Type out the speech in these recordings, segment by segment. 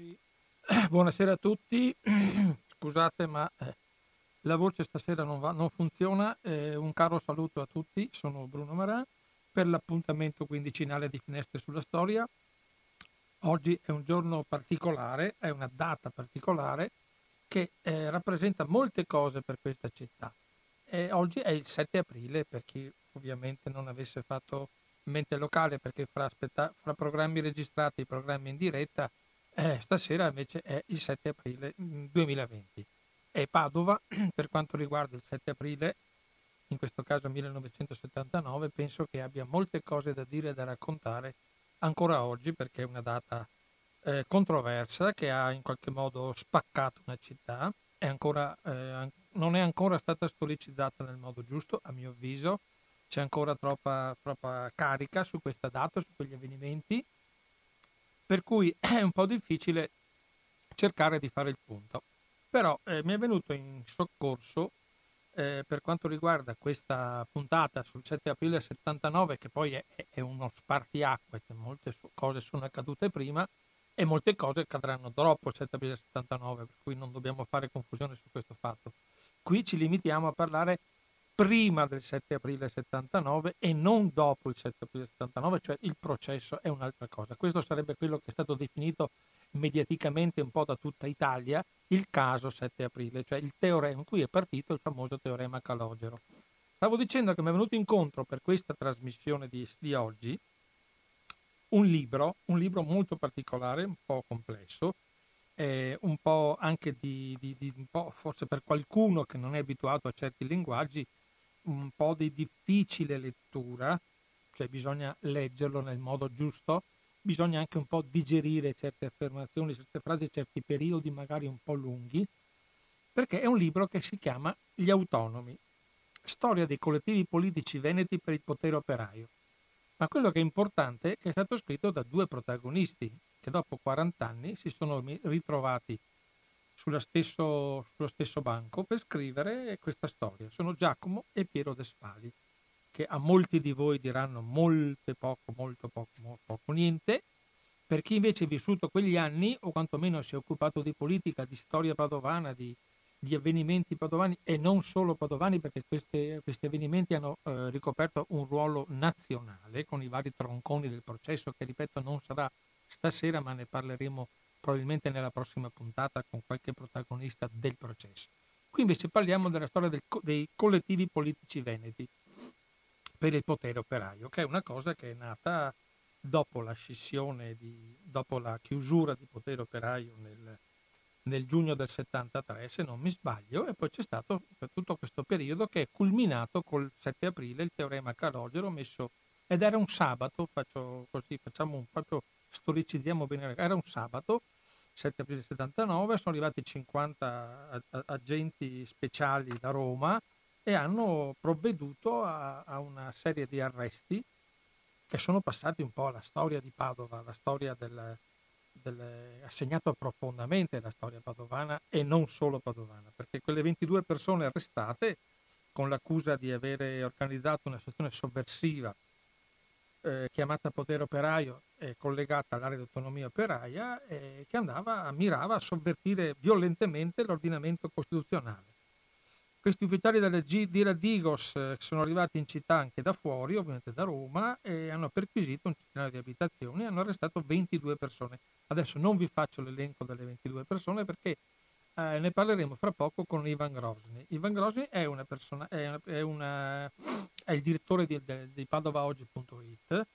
Eccoci. Buonasera a tutti. Scusate, ma eh, la voce stasera non, va, non funziona. Eh, un caro saluto a tutti. Sono Bruno Marà per l'appuntamento quindicinale di Finestre sulla Storia. Oggi è un giorno particolare, è una data particolare che eh, rappresenta molte cose per questa città. oggi è il 7 aprile, per chi ovviamente non avesse fatto mente locale, perché fra, aspetta- fra programmi registrati e programmi in diretta eh, stasera invece è il 7 aprile 2020. Mm, e Padova, per quanto riguarda il 7 aprile, in questo caso 1979, penso che abbia molte cose da dire e da raccontare ancora oggi perché è una data eh, controversa che ha in qualche modo spaccato una città, è ancora, eh, non è ancora stata storicizzata nel modo giusto, a mio avviso, c'è ancora troppa, troppa carica su questa data, su quegli avvenimenti per cui è un po' difficile cercare di fare il punto. Però eh, mi è venuto in soccorso eh, per quanto riguarda questa puntata sul 7 aprile 79, che poi è, è uno spartiacque, molte cose sono accadute prima e molte cose accadranno dopo il 7 aprile 79, per cui non dobbiamo fare confusione su questo fatto. Qui ci limitiamo a parlare prima del 7 aprile 79 e non dopo il 7 aprile 79, cioè il processo è un'altra cosa. Questo sarebbe quello che è stato definito mediaticamente un po' da tutta Italia il caso 7 aprile, cioè il teorema, in cui è partito il famoso teorema Calogero. Stavo dicendo che mi è venuto incontro per questa trasmissione di, di oggi un libro, un libro molto particolare, un po' complesso, eh, un po' anche di, di, di un po' forse per qualcuno che non è abituato a certi linguaggi, un po' di difficile lettura, cioè bisogna leggerlo nel modo giusto, bisogna anche un po' digerire certe affermazioni, certe frasi, certi periodi magari un po' lunghi, perché è un libro che si chiama Gli autonomi, storia dei collettivi politici veneti per il potere operaio. Ma quello che è importante è che è stato scritto da due protagonisti che dopo 40 anni si sono ritrovati stesso, sullo stesso banco per scrivere questa storia. Sono Giacomo e Piero Despali, che a molti di voi diranno molto poco, molto poco, molto poco, niente. Per chi invece ha vissuto quegli anni, o quantomeno si è occupato di politica, di storia padovana, di, di avvenimenti padovani e non solo padovani, perché queste, questi avvenimenti hanno eh, ricoperto un ruolo nazionale con i vari tronconi del processo, che ripeto non sarà stasera, ma ne parleremo probabilmente nella prossima puntata con qualche protagonista del processo. Qui invece parliamo della storia del, dei collettivi politici veneti per il potere operaio, che è una cosa che è nata dopo la scissione, di, dopo la chiusura di potere operaio nel, nel giugno del 73, se non mi sbaglio, e poi c'è stato tutto questo periodo che è culminato col 7 aprile il teorema Calogero messo, ed era un sabato, faccio così, facciamo un, faccio storicizziamo bene, era un sabato, 7 aprile 79, sono arrivati 50 agenti speciali da Roma e hanno provveduto a, a una serie di arresti che sono passati un po' alla storia di Padova, la storia del, del, ha segnato profondamente la storia padovana e non solo padovana, perché quelle 22 persone arrestate con l'accusa di avere organizzato una situazione sovversiva eh, chiamata Potere Operaio e collegata all'area di autonomia operaia eh, che andava, mirava a sovvertire violentemente l'ordinamento costituzionale. Questi ufficiali della G, di Radigos eh, sono arrivati in città anche da fuori, ovviamente da Roma, e hanno perquisito un centinaio di abitazioni e hanno arrestato 22 persone. Adesso non vi faccio l'elenco delle 22 persone perché eh, ne parleremo fra poco con Ivan Grosny. Ivan Grosny è, una persona, è, una, è, una, è il direttore di, di padovaoggi.it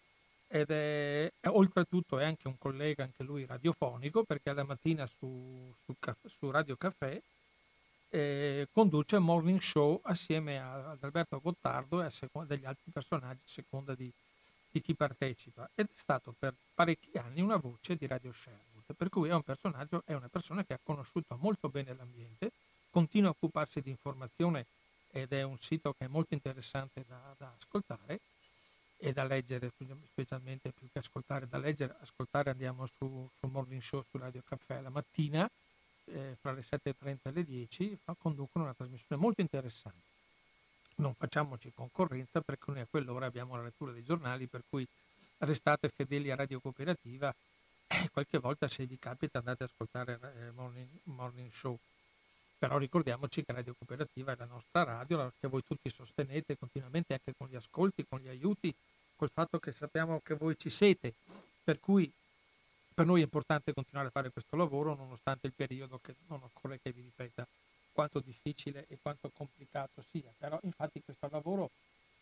ed è, è, oltretutto è anche un collega, anche lui radiofonico, perché alla mattina su, su, su Radio Caffè eh, conduce morning show assieme a, ad Alberto Gottardo e a seconda degli altri personaggi a seconda di, di chi partecipa ed è stato per parecchi anni una voce di Radio Sherwood per cui è un personaggio, è una persona che ha conosciuto molto bene l'ambiente, continua a occuparsi di informazione ed è un sito che è molto interessante da, da ascoltare e da leggere, specialmente più che ascoltare, da leggere, ascoltare andiamo su, su Morning Show su Radio Caffè la mattina, eh, fra le 7.30 e le 10, fa, conducono una trasmissione molto interessante. Non facciamoci concorrenza perché noi a quell'ora abbiamo la lettura dei giornali, per cui restate fedeli a Radio Cooperativa qualche volta se vi capita andate ad ascoltare eh, morning, morning Show. Però ricordiamoci che Radio Cooperativa è la nostra radio, che voi tutti sostenete continuamente anche con gli ascolti, con gli aiuti, col fatto che sappiamo che voi ci siete. Per cui per noi è importante continuare a fare questo lavoro nonostante il periodo che non occorre che vi ripeta quanto difficile e quanto complicato sia. Però infatti questo lavoro,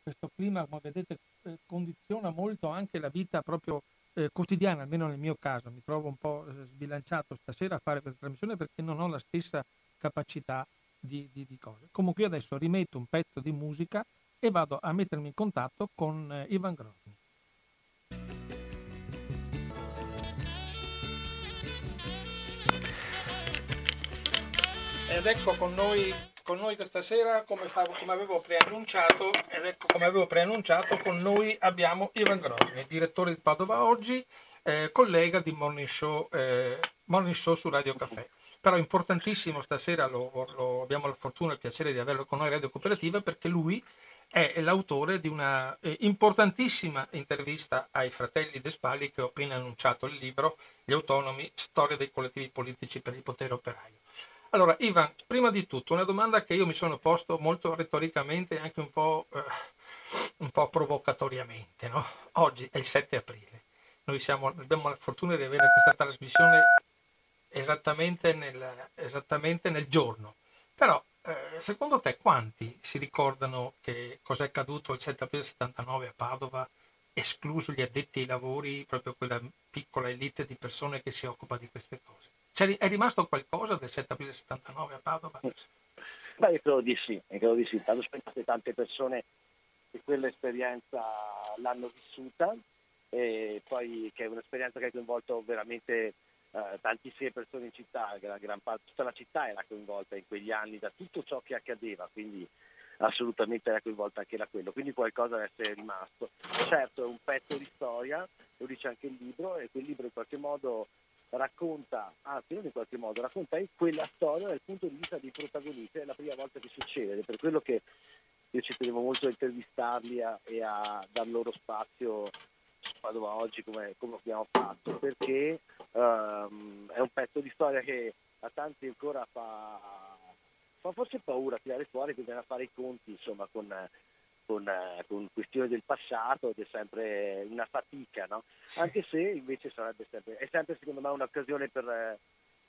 questo clima, come vedete, eh, condiziona molto anche la vita proprio eh, quotidiana, almeno nel mio caso. Mi trovo un po' eh, sbilanciato stasera a fare questa trasmissione perché non ho la stessa capacità di, di, di cose. Comunque io adesso rimetto un pezzo di musica e vado a mettermi in contatto con eh, Ivan Grosny. Ed ecco con noi, con noi questa sera, come, stavo, come, avevo preannunciato, ed ecco come avevo preannunciato, con noi abbiamo Ivan Grosny, direttore di Padova Oggi, eh, collega di Morning Show, eh, Morning Show su Radio Caffè. Però importantissimo stasera, lo, lo, abbiamo la fortuna e il piacere di averlo con noi Radio Cooperativa perché lui è l'autore di una eh, importantissima intervista ai fratelli De Spalli che ho appena annunciato il libro Gli autonomi, storia dei collettivi politici per il potere operaio. Allora, Ivan, prima di tutto, una domanda che io mi sono posto molto retoricamente e anche un po', eh, un po provocatoriamente. No? Oggi è il 7 aprile. Noi siamo, abbiamo la fortuna di avere questa trasmissione esattamente nel, esattamente nel giorno. Però, eh, secondo te, quanti si ricordano che cos'è accaduto il 7 aprile 79 a Padova, escluso gli addetti ai lavori, proprio quella piccola elite di persone che si occupa di queste cose? C'è, è rimasto qualcosa del 7 aprile 79 a Padova? Beh, io credo di sì, credo di sì. Tanto spendete tante persone che quell'esperienza l'hanno vissuta e poi che è un'esperienza che ha coinvolto veramente eh, tantissime persone in città, la gran parte, tutta la città era coinvolta in quegli anni da tutto ciò che accadeva, quindi assolutamente era coinvolta anche da quello, quindi qualcosa deve essere rimasto. Certo è un pezzo di storia, lo dice anche il libro, e quel libro in qualche modo racconta, anzi non in qualche modo, racconta quella storia dal punto di vista dei protagonisti, è la prima volta che succede, per quello che io ci tenevo molto a intervistarli a, e a dar loro spazio vado a oggi come, come, abbiamo fatto, perché um, è un pezzo di storia che a tanti ancora fa, fa forse paura tirare fuori, bisogna fare i conti insomma, con, eh, con questioni del passato ed è sempre una fatica, no? anche se invece sarebbe sempre, è sempre secondo me un'occasione per,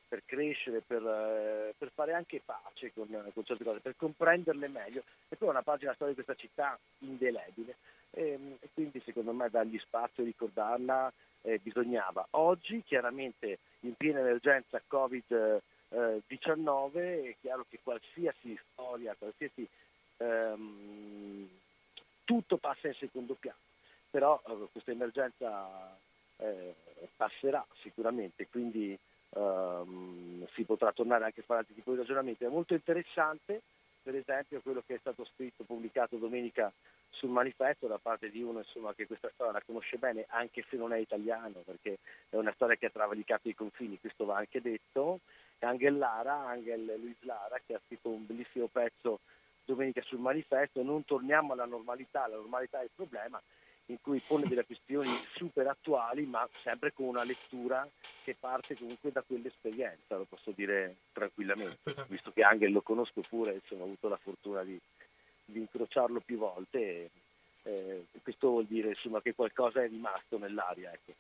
per crescere, per, eh, per, fare anche pace con, con, certe cose, per comprenderle meglio. E poi è una pagina storia di questa città indelebile e, ehm, e quindi secondo me dargli spazio a ricordarla eh, bisognava. Oggi chiaramente in piena emergenza Covid-19 eh, è chiaro che qualsiasi storia, qualsiasi ehm, tutto passa in secondo piano, però eh, questa emergenza eh, passerà sicuramente, quindi ehm, si potrà tornare anche a fare altri tipi di ragionamenti. È molto interessante, per esempio, quello che è stato scritto, pubblicato domenica sul manifesto da parte di uno insomma, che questa storia la conosce bene, anche se non è italiano, perché è una storia che ha travalicato i confini, questo va anche detto. Angel Lara, Angel Luis Lara, che ha scritto un bellissimo pezzo domenica sul manifesto, non torniamo alla normalità, la normalità è il problema, in cui pone delle questioni super attuali, ma sempre con una lettura che parte comunque da quell'esperienza, lo posso dire tranquillamente, visto che Angel lo conosco pure, insomma, ho avuto la fortuna di, di incrociarlo più volte, e, eh, questo vuol dire insomma, che qualcosa è rimasto nell'aria. Ecco.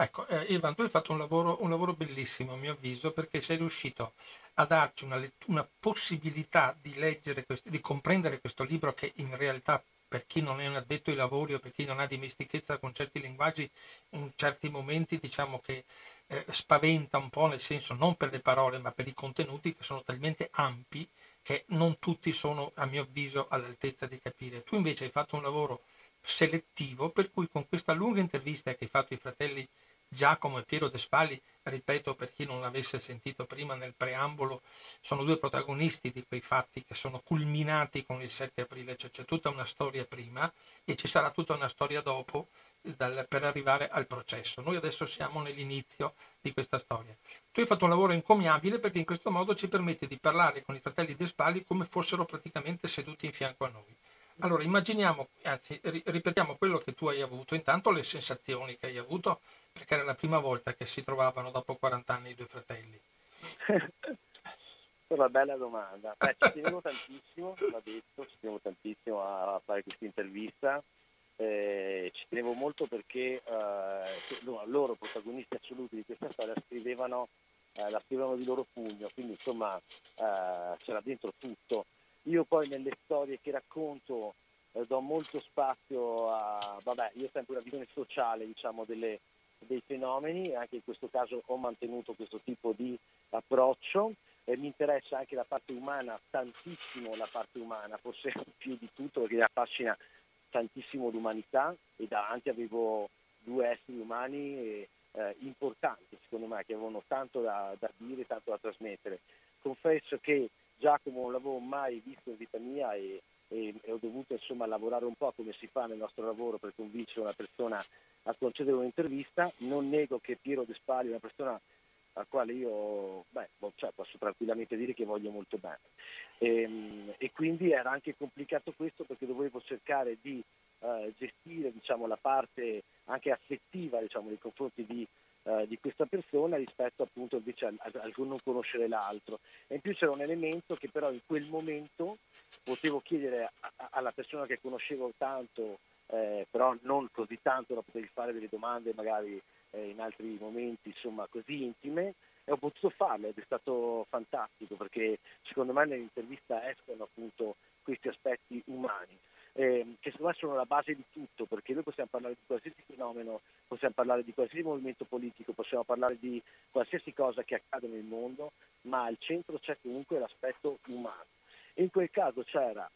Ecco, eh, Ivan, tu hai fatto un lavoro, un lavoro, bellissimo a mio avviso perché sei riuscito a darci una, una possibilità di leggere, questo, di comprendere questo libro che in realtà per chi non è un addetto ai lavori o per chi non ha dimestichezza con certi linguaggi, in certi momenti diciamo che eh, spaventa un po', nel senso non per le parole ma per i contenuti che sono talmente ampi che non tutti sono a mio avviso all'altezza di capire. Tu invece hai fatto un lavoro selettivo per cui con questa lunga intervista che hai fatto ai fratelli Giacomo e Piero De Spalli, ripeto per chi non l'avesse sentito prima nel preambolo, sono due protagonisti di quei fatti che sono culminati con il 7 aprile, cioè c'è tutta una storia prima e ci sarà tutta una storia dopo dal, per arrivare al processo. Noi adesso siamo nell'inizio di questa storia. Tu hai fatto un lavoro encomiabile perché in questo modo ci permette di parlare con i fratelli De Spalli come fossero praticamente seduti in fianco a noi. Allora immaginiamo, anzi ripetiamo quello che tu hai avuto, intanto le sensazioni che hai avuto Perché era la prima volta che si trovavano dopo 40 anni i due fratelli. Una bella domanda. Beh, ci tenevo tantissimo, l'ho detto, ci tenevo tantissimo a fare questa intervista. Eh, ci tenevo molto perché eh, loro, protagonisti assoluti di questa storia, scrivevano, eh, la scrivevano di loro pugno, quindi insomma eh, c'era dentro tutto. Io poi nelle storie che racconto eh, do molto spazio a, vabbè, io ho sempre una visione sociale diciamo, delle, dei fenomeni, anche in questo caso ho mantenuto questo tipo di approccio eh, mi interessa anche la parte umana, tantissimo la parte umana, forse più di tutto perché mi affascina tantissimo l'umanità e davanti avevo due esseri umani eh, importanti secondo me che avevano tanto da, da dire, tanto da trasmettere. Confesso che Giacomo non l'avevo mai visto in vita mia e, e, e, ho dovuto insomma lavorare un po' come si fa nel nostro lavoro per convincere una persona a concedere un'intervista. Non nego che Piero De Spali è una persona al quale io beh, cioè, posso tranquillamente dire che voglio molto bene. E, ehm, e, quindi era anche complicato questo perché dovevo cercare di uh, gestire diciamo, la parte anche affettiva diciamo, nei confronti di, uh, di, questa persona rispetto appunto invece al, al, non conoscere l'altro. E in più c'era un elemento che però in quel momento potevo chiedere a, a, alla persona che conoscevo tanto, eh, però non così tanto da poter fare delle domande magari eh, in altri momenti insomma, così intime e ho potuto farlo ed è stato fantastico perché secondo me nell'intervista escono appunto questi aspetti umani. Eh, che secondo me sono la base di tutto, perché noi possiamo parlare di qualsiasi fenomeno, possiamo parlare di qualsiasi movimento politico, possiamo parlare di qualsiasi cosa che accade nel mondo, ma al centro c'è comunque l'aspetto umano. In quel caso c'era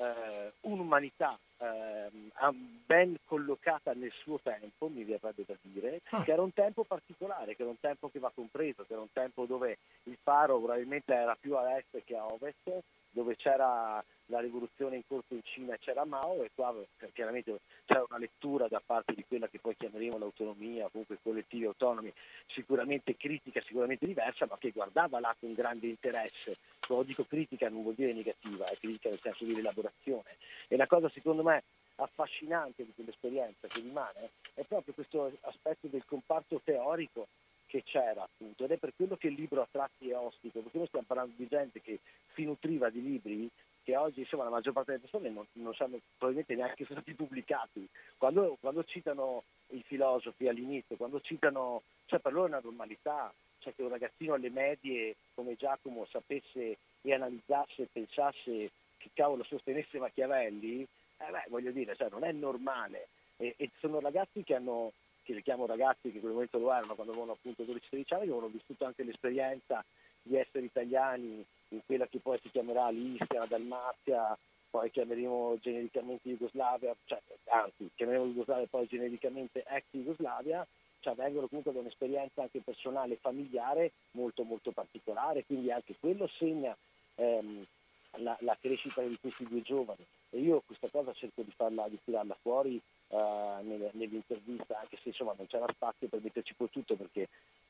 eh, un'umanità eh, ben collocata nel suo tempo, mi verrebbe da dire, ah. che era un tempo particolare, che era un tempo che va compreso, che era un tempo dove il faro probabilmente era più a est che a ovest, dove c'era la rivoluzione in corso in Cina e c'era Mao e qua chiaramente c'era una lettura da parte di quella che poi chiameremo l'autonomia, comunque collettivi autonomi, sicuramente critica, sicuramente diversa, ma che guardava là con grande interesse. Quando dico critica non vuol dire negativa, è critica nel senso di rielaborazione. E la cosa secondo me affascinante di quell'esperienza che rimane è proprio questo aspetto del comparto teorico che c'era appunto ed è per quello che il libro a tratti è ostico, perché noi stiamo parlando di gente che si nutriva di libri che oggi insomma, la maggior parte delle persone non, non sanno probabilmente neanche sono stati pubblicati. Quando, quando, citano i filosofi all'inizio, quando citano, cioè per loro è una normalità, cioè che un ragazzino alle medie come Giacomo sapesse e analizzasse e pensasse che cavolo sostenesse Machiavelli, eh beh, voglio dire, cioè, non è normale. E, e sono ragazzi che hanno che li chiamo ragazzi che in quel momento lo erano quando avevano appunto 12-13 anni, che avevano vissuto anche l'esperienza di essere italiani in quella che poi si chiamerà l'Istria, la Dalmazia, poi chiameremo genericamente Jugoslavia, cioè, anzi chiameremo Jugoslavia poi genericamente ex Jugoslavia, cioè vengono comunque da un'esperienza anche personale e familiare molto molto particolare, quindi anche quello segna ehm, la, la, crescita di questi due giovani. E io questa cosa cerco di farla, di tirarla fuori uh, nell'intervista, anche se insomma non c'era spazio per metterci poi tutto perché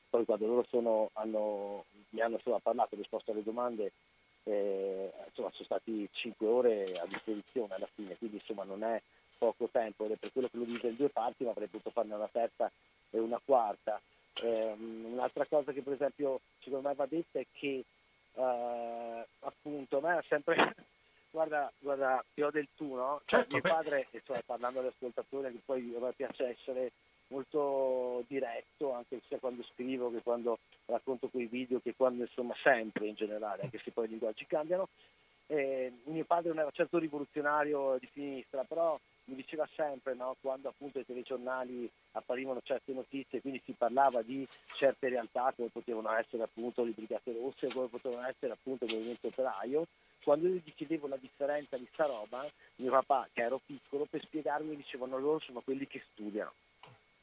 poi quando loro sono, hanno, mi hanno insomma, parlato, risposto alle domande, eh, insomma, sono stati 5 ore a disposizione alla fine, quindi insomma non è poco tempo ed è per quello che lo dico in due parti, ma avrei potuto farne una terza e una quarta. Eh, un'altra cosa che per esempio secondo me va detta è che eh, appunto a me ha sempre guarda, guarda, ti ho del tu, no? Cioè, certo, mio padre, e cioè, parlando all'ascoltatore, che poi a me piace essere molto diretto, anche sia quando scrivo che quando racconto quei video, che quando insomma sempre in generale, anche se poi i linguaggi cambiano. Eh, mio padre non era certo rivoluzionario di sinistra, però mi diceva sempre no, quando appunto i telegiornali apparivano certe notizie, quindi si parlava di certe realtà come potevano essere appunto le Brigate Rosse, come potevano essere appunto il movimento operaio, quando io gli chiedevo la differenza di sta roba, mio papà, che ero piccolo, per spiegarmi dicevano loro sono quelli che studiano.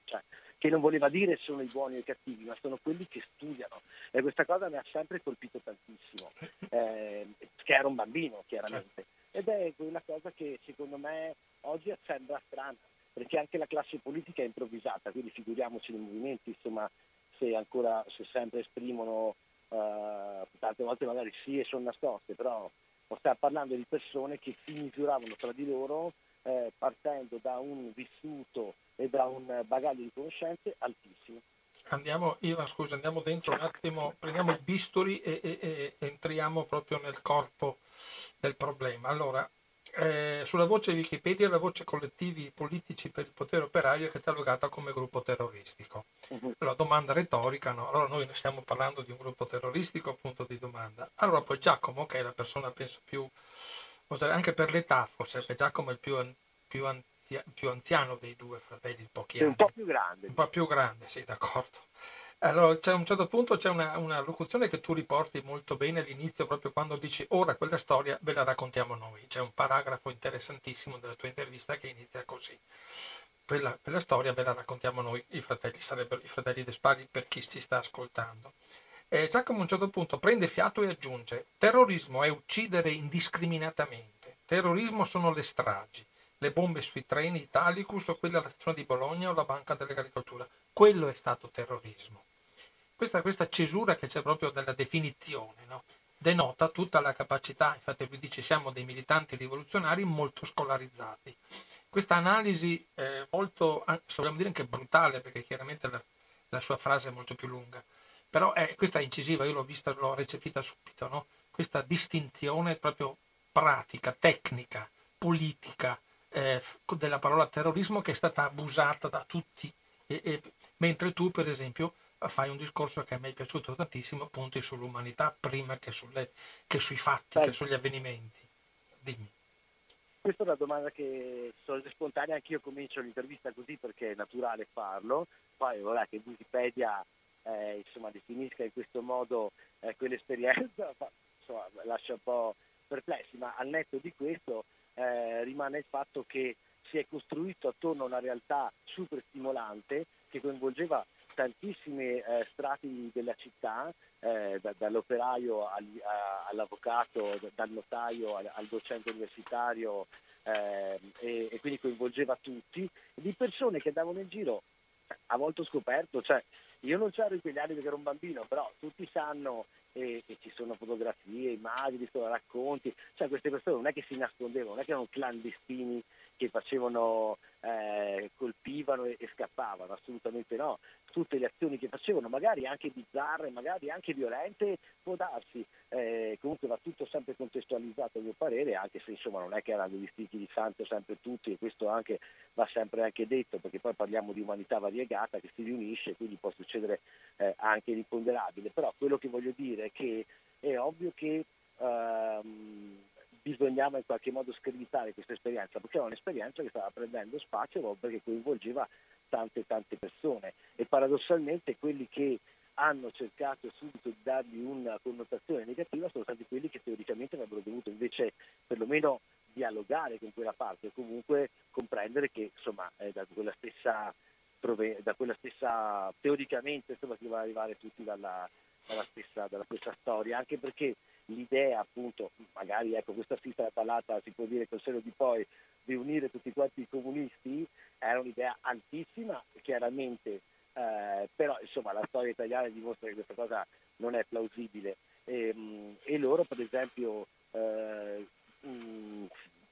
Cioè, che non voleva dire sono i buoni o i cattivi, ma sono quelli che studiano. E questa cosa mi ha sempre colpito tantissimo, eh, che era un bambino chiaramente. Ed è quella cosa che secondo me oggi sembra strana, perché anche la classe politica è improvvisata, quindi figuriamoci nei movimenti, insomma, se ancora, se sempre esprimono, uh, tante volte magari sì e sono nascoste, però stiamo parlando di persone che si misuravano tra di loro eh, partendo da un vissuto e da un bagaglio di conoscenze altissimo. Andiamo, Iva, scusa, andiamo dentro un attimo, prendiamo i bisturi e, e, e entriamo proprio nel corpo del problema. Allora, eh, sulla voce Wikipedia la voce collettivi politici per il potere operaio è catalogata come gruppo terroristico. Uh-huh. La domanda retorica, no? Allora noi stiamo parlando di un gruppo terroristico, punto di domanda. Allora poi Giacomo, che è la persona penso più, anche per l'età, forse Giacomo è il più, più, anzia, più anziano dei due fratelli, pochi anni. Un po' più grande. Un po' più grande, sì, d'accordo. Allora, c'è un certo punto c'è una, una, locuzione che tu riporti molto bene all'inizio, proprio quando dici ora quella storia ve la raccontiamo noi. C'è un paragrafo interessantissimo della tua intervista che inizia così. Quella, quella storia ve la raccontiamo noi, i fratelli, sarebbero i fratelli Despari per chi ci sta ascoltando. Eh, Giacomo a un certo punto prende fiato e aggiunge, terrorismo è uccidere indiscriminatamente, terrorismo sono le stragi, le bombe sui treni Italicus o quella alla stazione di Bologna o la banca dell'agricoltura. Quello è stato terrorismo. Questa, questa cesura che c'è proprio della definizione no? denota tutta la capacità, infatti lui dice siamo dei militanti rivoluzionari molto scolarizzati. Questa analisi eh, molto, vogliamo dire anche brutale, perché chiaramente la, la sua frase è molto più lunga, però è, questa è incisiva, io l'ho vista, l'ho recepita subito, no? questa distinzione proprio pratica, tecnica, politica, eh, della parola terrorismo che è stata abusata da tutti, e, e, mentre tu per esempio fai un discorso che a me è piaciuto tantissimo, punti sull'umanità prima che, sulle, che sui fatti, che sugli avvenimenti. Dimmi. Questa è una domanda che sorge spontanea, anch'io comincio l'intervista così perché è naturale farlo, poi vorrei che Wikipedia eh, insomma, definisca in questo modo eh, quell'esperienza, insomma, lascia un po' perplessi, ma al netto di questo eh, rimane il fatto che si è costruito attorno a una realtà super stimolante che coinvolgeva tantissimi eh, strati della città, eh, da, dall'operaio al, a, all'avvocato, dal notaio al, al docente universitario eh, e, e, quindi coinvolgeva tutti, di persone che andavano in giro a volte scoperto, cioè io non c'ero in quegli anni perché ero un bambino, però tutti sanno e, e ci sono fotografie, immagini, racconti, cioè queste persone non è che si nascondevano, non è che erano clandestini che facevano, eh, colpivano e, e scappavano, assolutamente no, tutte le azioni che facevano, magari anche bizzarre, magari anche violente, può darsi, eh, comunque va tutto sempre contestualizzato a mio parere, anche se insomma non è che erano stichi di santo sempre tutti e questo anche va sempre anche detto, perché poi parliamo di umanità variegata che si riunisce, quindi può succedere eh, anche l'imponderabile, però quello che voglio dire è che è ovvio che ehm, bisognava in qualche modo screditare questa esperienza, perché era un'esperienza che stava prendendo spazio perché coinvolgeva tante tante persone. E paradossalmente quelli che hanno cercato subito di dargli una connotazione negativa sono stati quelli che teoricamente avrebbero dovuto invece perlomeno dialogare con quella parte o comunque comprendere che insomma eh, da quella stessa da quella stessa teoricamente insomma si va arrivare tutti dalla, dalla, stessa, dalla stessa storia anche perché l'idea appunto, magari ecco questa stessa palata si può dire col seno di poi, di unire tutti quanti i comunisti era un'idea altissima, chiaramente, eh, però insomma la storia italiana dimostra che questa cosa non è plausibile. E, ehm, e loro per esempio, eh, mh, mm,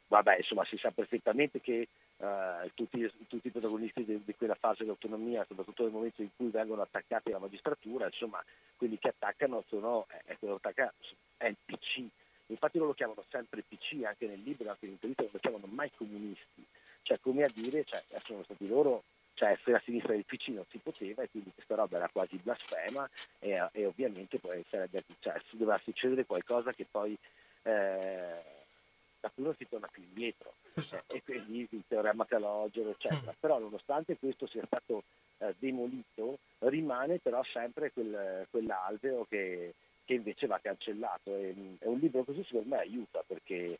vabbè insomma si sa perfettamente che Uh, tutti, tutti, i protagonisti di, di, quella fase di autonomia, soprattutto nel momento in cui vengono attaccati alla magistratura, insomma, quelli che attaccano sono, eh, attacca, è il PC. Infatti loro lo chiamano sempre PC, anche nel libro, anche nell'intervista, non lo chiamano mai comunisti. Cioè, come a dire, cioè, sono stati loro, cioè essere a sinistra del PC non si poteva e quindi questa roba era quasi blasfema e, e ovviamente poi sarebbe, cioè, doveva succedere qualcosa che poi eh, non si torna più indietro esatto. e quindi il teorema calogero eccetera mm. però nonostante questo sia stato eh, demolito rimane però sempre quel, quell'alveo che, che, invece va cancellato e, è un libro così secondo me aiuta perché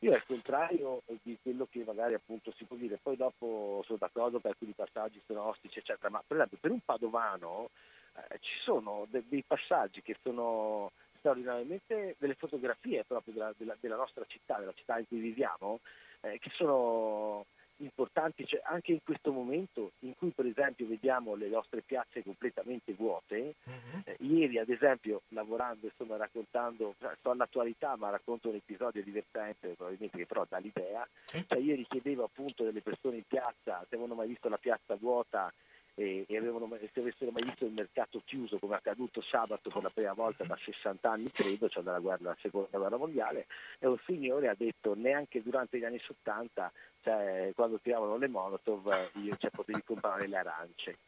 io al contrario di quello che magari appunto si può dire, poi dopo sono d'accordo per alcuni passaggi sono ostici eccetera, ma per esempio per un padovano eh, ci sono de- dei passaggi che sono straordinariamente delle fotografie proprio della, della, della nostra città, della città in cui viviamo, eh, che sono importanti, cioè anche in questo momento in cui per esempio vediamo le nostre piazze completamente vuote, uh-huh. eh, ieri ad esempio lavorando, insomma raccontando, cioè, sto all'attualità ma racconto un episodio divertente probabilmente che però dà l'idea, uh-huh. cioè, ieri chiedevo appunto delle persone in piazza se avevano mai visto la piazza vuota e, e avevano, se avessero mai visto il mercato chiuso come è accaduto sabato per la prima volta da 60 anni credo, cioè dalla, guerra, dalla seconda guerra mondiale, e un signore ha detto neanche durante gli anni 70, cioè, quando tiravano le Molotov, io cioè, potevi comprare le arance.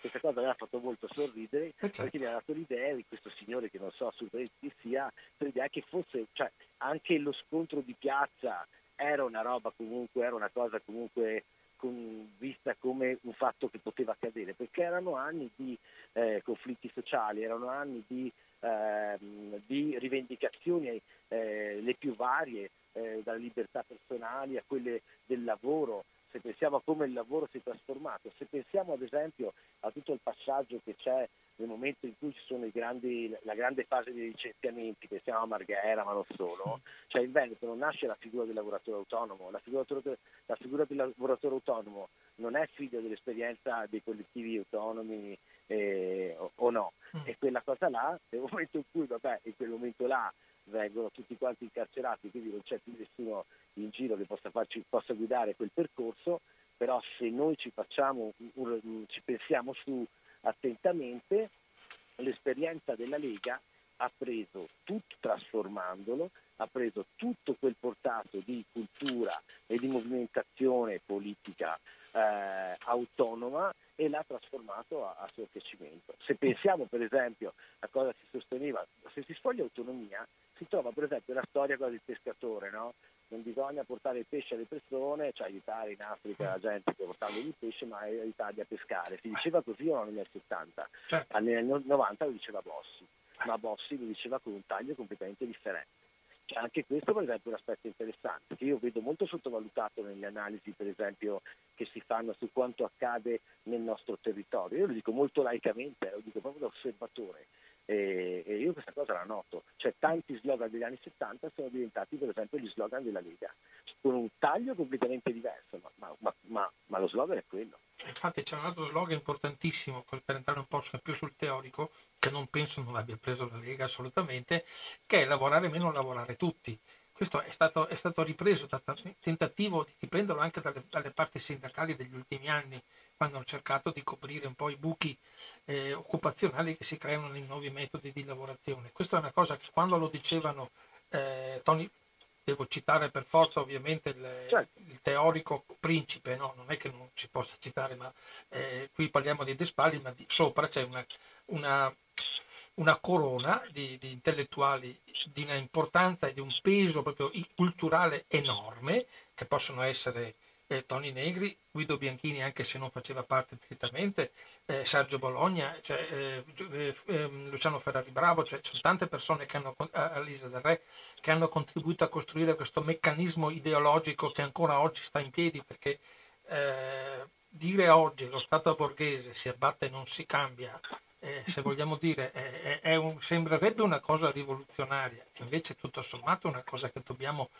Questa cosa mi ha fatto molto sorridere eh, certo. perché mi ha dato l'idea di questo signore che non so assolutamente chi sia, l'idea che fosse cioè, anche lo scontro di piazza era una roba comunque, era una cosa comunque con, vista come un fatto che poteva accadere, perché erano anni di eh, conflitti sociali, erano anni di, eh, di rivendicazioni eh, le più varie, eh, dalle libertà personali a quelle del lavoro, se pensiamo a come il lavoro si è trasformato, se pensiamo ad esempio a tutto il passaggio che c'è nel momento in cui ci sono grandi, la grande fase di licenziamenti, pensiamo a Marghera ma non solo, cioè in Veneto non nasce la figura del lavoratore autonomo, la figura, la figura del lavoratore autonomo non è figlio dell'esperienza dei collettivi autonomi eh, o, o, no, mm. è quella cosa là, nel momento in cui, vabbè, in quel momento là vengono tutti quanti incarcerati, quindi non c'è più nessuno in giro che possa, farci, possa guidare quel percorso, però se noi ci, facciamo, ci pensiamo su attentamente, l'esperienza della Lega ha preso tutto, trasformandolo, ha preso tutto quel portato di cultura e di movimentazione politica eh, autonoma e l'ha trasformato a, a suo piacimento. Se pensiamo per esempio a cosa si sosteneva, se si sfoglia autonomia si trova per esempio la storia del pescatore, no? Non bisogna portare il pesce alle persone, cioè aiutare in Africa la gente che portando il pesce, ma aiutarli a pescare. Si diceva così o negli anni 70? Certo. Negli anni 90 lo diceva Bossi, ma Bossi lo diceva con un taglio completamente differente. Cioè, anche questo per esempio è un aspetto interessante che io vedo molto sottovalutato nelle analisi per esempio che si fanno su quanto accade nel nostro territorio. Io lo dico molto laicamente, lo dico proprio da osservatore e, e, io questa cosa la noto, cioè tanti slogan degli anni 70 sono diventati per esempio gli slogan della Lega, con un taglio completamente diverso, ma, ma, ma, ma lo slogan è quello. Infatti c'è un altro slogan importantissimo, per entrare un po' più sul teorico, che non penso non abbia preso la Lega assolutamente, che è lavorare meno, lavorare tutti. Questo è stato, è stato ripreso da tentativo di riprenderlo anche dalle, dalle parti sindacali degli ultimi anni, hanno cercato di coprire un po' i buchi eh, occupazionali che si creano nei nuovi metodi di lavorazione. Questa è una cosa che quando lo dicevano eh, Tony, devo citare per forza ovviamente il, certo. il teorico principe, no? non è che non si possa citare, ma eh, qui parliamo di De Spalli, ma di, sopra c'è una, una, una corona di, di, intellettuali di una importanza e di un peso proprio culturale enorme, che possono essere eh, Tony Negri, Guido Bianchini anche se non faceva parte direttamente, eh, Sergio Bologna, cioè, eh, eh ehm, Luciano Ferrari Bravo, cioè, c'è tante persone che hanno, Alisa Del Re, che hanno contribuito a costruire questo meccanismo ideologico che ancora oggi sta in piedi perché eh, dire oggi lo Stato borghese si abbatte e non si cambia, eh, se vogliamo dire, è, è un, sembrerebbe una cosa rivoluzionaria, invece tutto sommato è una cosa che dobbiamo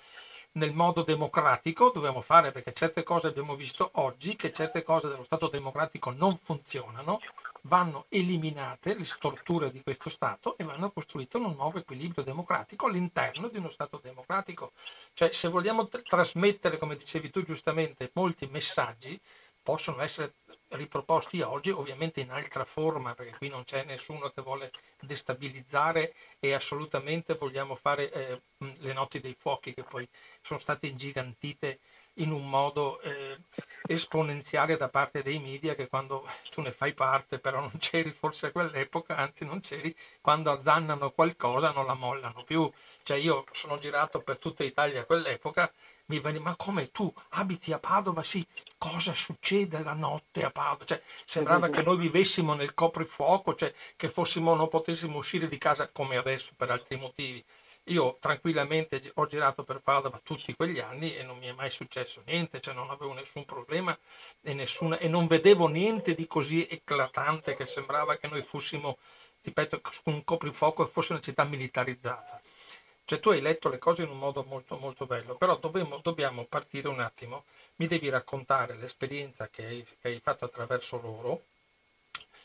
nel modo democratico dobbiamo fare perché certe cose abbiamo visto oggi che certe cose dello Stato democratico non funzionano, vanno eliminate le storture di questo Stato e vanno costruito un nuovo equilibrio democratico all'interno di uno Stato democratico. Cioè se vogliamo trasmettere, come dicevi tu giustamente, molti messaggi, possono essere riproposti oggi, ovviamente in altra forma, perché qui non c'è nessuno che vuole destabilizzare e assolutamente vogliamo fare eh, le notti dei fuochi che poi sono state ingigantite in un modo eh, esponenziale da parte dei media che quando tu ne fai parte però non c'eri forse a quell'epoca, anzi non c'eri, quando azzannano qualcosa non la mollano più. Cioè io sono girato per tutta Italia a quell'epoca mi veniva, ma come tu abiti a Padova? Sì, cosa succede la notte a Padova? Cioè, sembrava che noi vivessimo nel coprifuoco, cioè che fossimo, non potessimo uscire di casa come adesso per altri motivi. Io tranquillamente ho girato per Padova tutti quegli anni e non mi è mai successo niente, cioè non avevo nessun problema e, nessuna, e non vedevo niente di così eclatante che sembrava che noi fossimo, ripeto, un coprifuoco e fosse una città militarizzata. Cioè tu hai letto le cose in un modo molto molto bello, però dobbiamo, dobbiamo partire un attimo, mi devi raccontare l'esperienza che hai, che hai, fatto attraverso loro,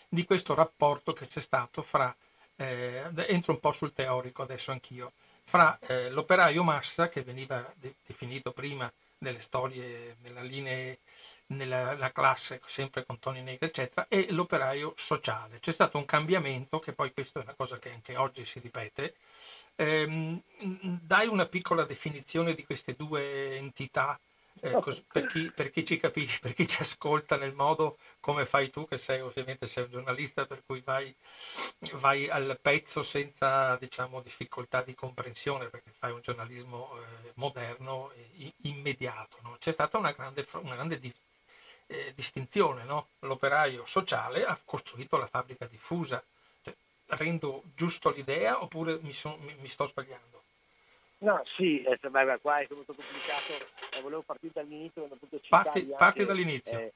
di questo rapporto che c'è stato fra, eh, entro un po' sul teorico adesso anch'io, fra eh, l'operaio massa che veniva de- definito prima nelle storie, nella linea nella classe sempre con Tony Negri eccetera e l'operaio sociale. C'è stato un cambiamento che poi questa è una cosa che anche oggi si ripete Ehm, dai una piccola definizione di queste due entità eh, cos- per, chi, per, chi, ci capisce, per chi ci ascolta nel modo come fai tu, che sei ovviamente sei un giornalista, per cui vai, vai al pezzo senza diciamo, difficoltà di comprensione, perché fai un giornalismo eh, moderno e immediato. No? C'è stata una grande, una grande di, eh, distinzione, no? l'operaio sociale ha costruito la fabbrica diffusa, rendo giusto l'idea oppure mi, son, mi, mi sto sbagliando? No, sì, eh, beh, qua è molto complicato, eh, volevo partire dall'inizio, parti, parti dall'inizio. Eh,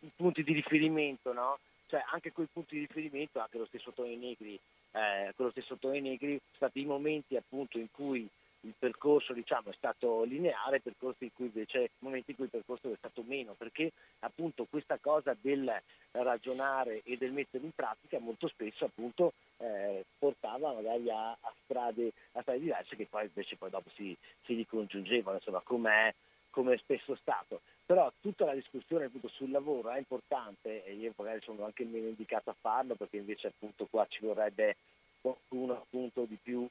I punti di riferimento, no? Cioè anche quei punti di riferimento, anche lo stesso Tony Negri, eh, con lo stesso Tony Negri, sono stati i momenti appunto in cui il percorso diciamo, è stato lineare, percorsi in cui invece momenti in cui il percorso è stato meno, perché appunto questa cosa del ragionare e del mettere in pratica molto spesso appunto eh, portava magari a, a, strade, a, strade, diverse che poi invece poi dopo si, si ricongiungevano, insomma come è spesso stato. Però tutta la discussione appunto sul lavoro è importante e io magari sono anche meno indicato a farlo perché invece appunto qua ci vorrebbe qualcuno appunto di più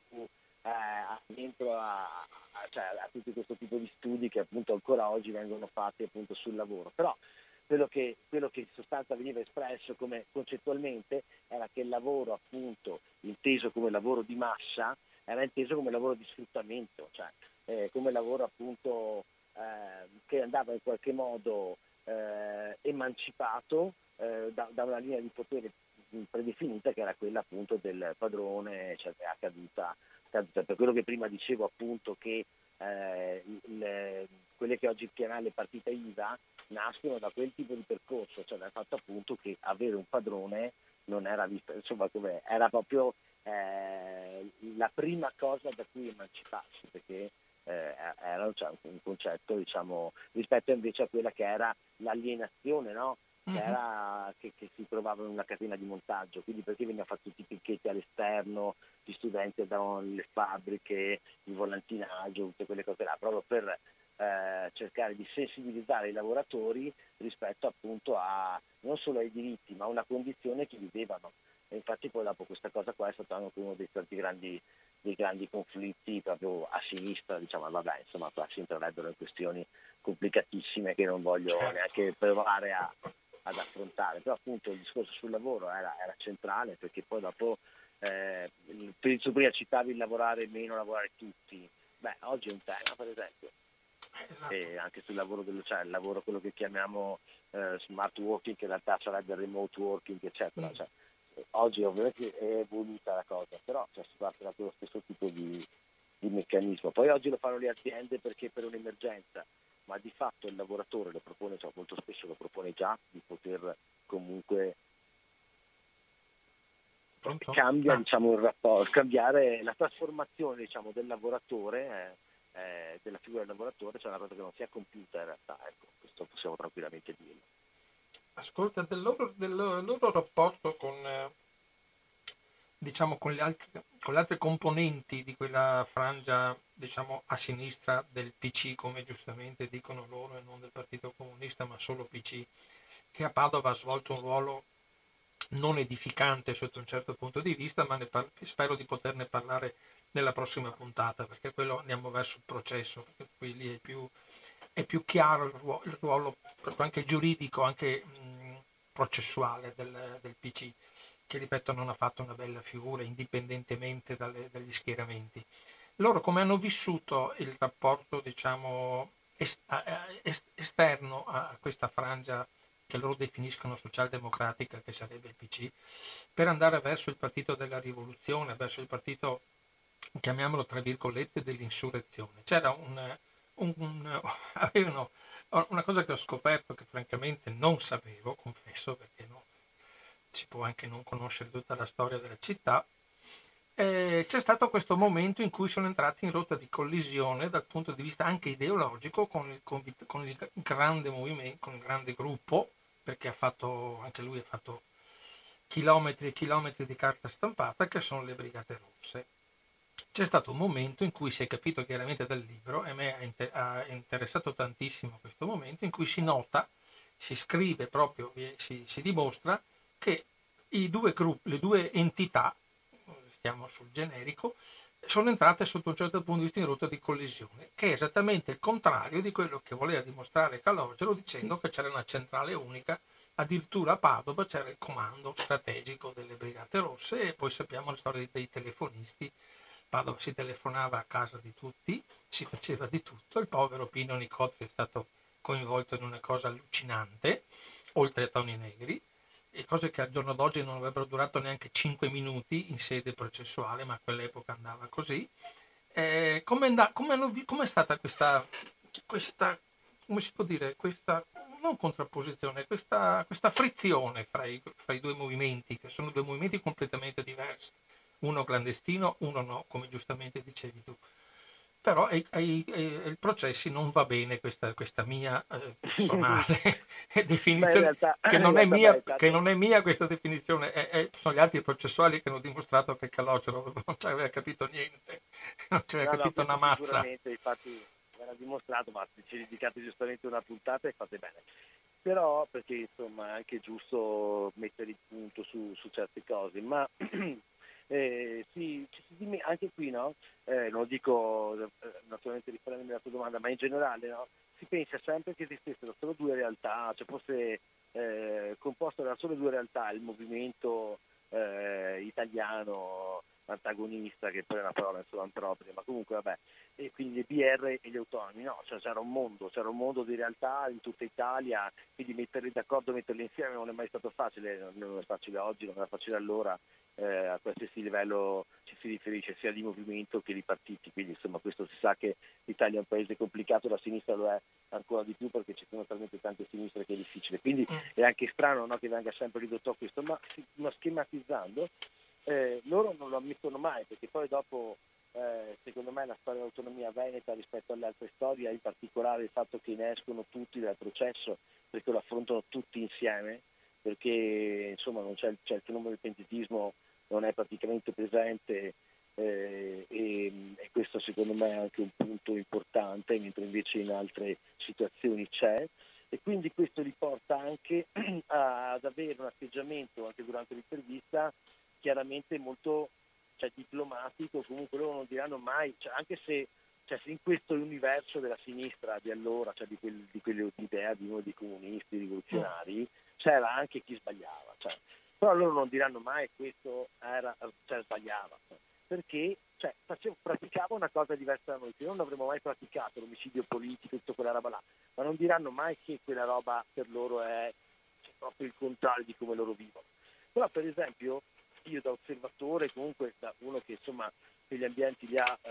eh, dentro a, a, cioè, a, tutto questo tipo di studi che appunto ancora oggi vengono fatti appunto sul lavoro. Però quello che, quello che in sostanza veniva espresso come concettualmente era che il lavoro appunto inteso come lavoro di massa era inteso come lavoro di sfruttamento, cioè eh, come lavoro appunto eh, che andava in qualche modo eh, emancipato eh, da, da, una linea di potere predefinita che era quella appunto del padrone, cioè che accaduta per quello che prima dicevo appunto che eh, il, quelle che oggi chiamiamo le partite IVA nascono da quel tipo di percorso, cioè dal fatto appunto che avere un padrone non era visto, insomma come era proprio eh, la prima cosa da cui emanciparsi, perché eh, era cioè, un concetto diciamo, rispetto invece a quella che era l'alienazione, no? Che, mm-hmm. era, che, che, si trovava in una catena di montaggio, quindi perché veniva fatto tutti i picchetti all'esterno, gli studenti andavano nelle fabbriche, il volantinaggio, tutte quelle cose là, proprio per eh, cercare di sensibilizzare i lavoratori rispetto appunto a non solo ai diritti, ma a una condizione che vivevano. E infatti poi dopo questa cosa qua è stato anche uno dei tanti grandi, dei grandi conflitti proprio a sinistra, diciamo, vabbè, insomma qua si entrerebbero in questioni complicatissime che non voglio certo. neanche provare a, ad affrontare, però appunto il discorso sul lavoro era, era centrale perché poi dopo eh, tu prima citavi il lavorare meno, lavorare tutti, beh oggi è un tema per esempio, esatto. e anche sul lavoro, dello, cioè il lavoro quello che chiamiamo eh, smart working che in realtà sarebbe remote working eccetera, mm. cioè, oggi ovviamente è evoluta la cosa, però cioè, si parte da quello stesso tipo di, di meccanismo, poi oggi lo fanno le aziende perché per un'emergenza, ma di fatto il lavoratore lo propone, cioè molto spesso lo propone già di poter comunque Pronto? cambia ah. diciamo, il rapporto, cambiare la trasformazione diciamo, del lavoratore, eh, eh, della figura del lavoratore, cioè una cosa che non si è compiuta in realtà, ecco, questo possiamo tranquillamente dirlo. Ascolta, del loro, del loro rapporto con, eh, diciamo, con, le altre, con le altre componenti di quella frangia diciamo, a sinistra del PC, come giustamente dicono loro, e non del Partito Comunista, ma solo PC, che a Padova ha svolto un ruolo non edificante sotto un certo punto di vista, ma par- spero di poterne parlare nella prossima puntata, perché quello andiamo verso il processo, perché qui lì è più, è più chiaro il ruolo, il ruolo, anche giuridico, anche mh, processuale del, del PC che ripeto non ha fatto una bella figura indipendentemente dalle, dagli schieramenti. Loro come hanno vissuto il rapporto diciamo, est- esterno a questa frangia che loro definiscono socialdemocratica, che sarebbe il PC, per andare verso il partito della rivoluzione, verso il partito, chiamiamolo tra virgolette, dell'insurrezione. C'era un, un, un avevano una cosa che ho scoperto che francamente non sapevo, confesso, perché no, si può anche non conoscere tutta la storia della città, eh, c'è stato questo momento in cui sono entrati in rotta di collisione dal punto di vista anche ideologico con il, con, con il grande movimento, con il grande gruppo, perché fatto, anche lui ha fatto chilometri e chilometri di carta stampata, che sono le Brigate Rosse. C'è stato un momento in cui si è capito chiaramente dal libro, e a me ha interessato tantissimo questo momento, in cui si nota, si scrive proprio, si, si dimostra che due gruppi, le due entità stiamo sul generico, sono entrate sotto un certo punto di vista in rotta di collisione, che è esattamente il contrario di quello che voleva dimostrare Calogero dicendo che c'era una centrale unica, addirittura a Padova c'era il comando strategico delle Brigate Rosse e poi sappiamo la storia dei telefonisti. Padova si telefonava a casa di tutti, si faceva di tutto, il povero Pino Nicotri è stato coinvolto in una cosa allucinante, oltre a Tony Negri, e cose che al giorno d'oggi non avrebbero durato neanche 5 minuti in sede processuale, ma a quell'epoca andava così. Eh, come è stata questa, questa, come si può dire, questa, non contrapposizione, questa, questa frizione fra i, fra i due movimenti, che sono due movimenti completamente diversi, uno clandestino, uno no, come giustamente dicevi tu però ai, ai, ai, processi non va bene questa, questa mia eh, personale definizione, realtà, che, non mia, che, non è mia, questa definizione, è, è, sono gli altri processuali che hanno dimostrato che Calogero non ci aveva capito niente, non ci aveva no, capito no, una mazza. Infatti era dimostrato, ma ci dedicate giustamente una puntata e fate bene. Però, perché insomma è anche giusto mettere il punto su, su certe cose, ma eh, sì, anche qui no? eh, non dico eh, naturalmente rispondendo alla tua domanda, ma in generale no? si pensa sempre che esistessero solo due realtà, cioè fosse eh, composto da solo due realtà, il movimento eh, italiano antagonista, che poi è una parola insomma impropria, ma comunque vabbè, e quindi le BR e gli autonomi, no, cioè, c'era un mondo, c'era un mondo di realtà in tutta Italia, quindi metterli d'accordo, metterli insieme non è mai stato facile, non è facile oggi, non era facile allora, eh, a qualsiasi livello ci si riferisce sia di movimento che di partiti, quindi insomma questo si sa che l'Italia è un paese complicato, la sinistra lo è ancora di più perché ci sono talmente tante sinistre che è difficile, quindi è anche strano no, che venga sempre ridotto a questo, ma, ma schematizzando eh, loro non lo ammettono mai perché poi dopo eh, secondo me la storia dell'autonomia veneta rispetto alle altre storie, in particolare il fatto che ne escono tutti dal processo perché lo affrontano tutti insieme, perché insomma non c'è, c'è il fenomeno del pentitismo non è praticamente presente eh, e, e, questo secondo me è anche un punto importante, mentre invece in altre situazioni c'è e quindi questo li porta anche ad avere un atteggiamento anche durante l'intervista chiaramente molto cioè, diplomatico, comunque loro non diranno mai, cioè, anche se, cioè, in questo universo della sinistra di allora, cioè di, quel, di quell'idea di uno dei comunisti rivoluzionari, c'era anche chi sbagliava. Cioè. Però loro non diranno mai questo era, cioè, sbagliava, perché cioè, praticava una cosa diversa da noi, che non avremmo mai praticato l'omicidio politico e tutta quella roba là, ma non diranno mai che quella roba per loro è cioè, proprio il contrario di come loro vivono. Però per esempio io da osservatore, comunque da uno che insomma quegli ambienti li ha, uh,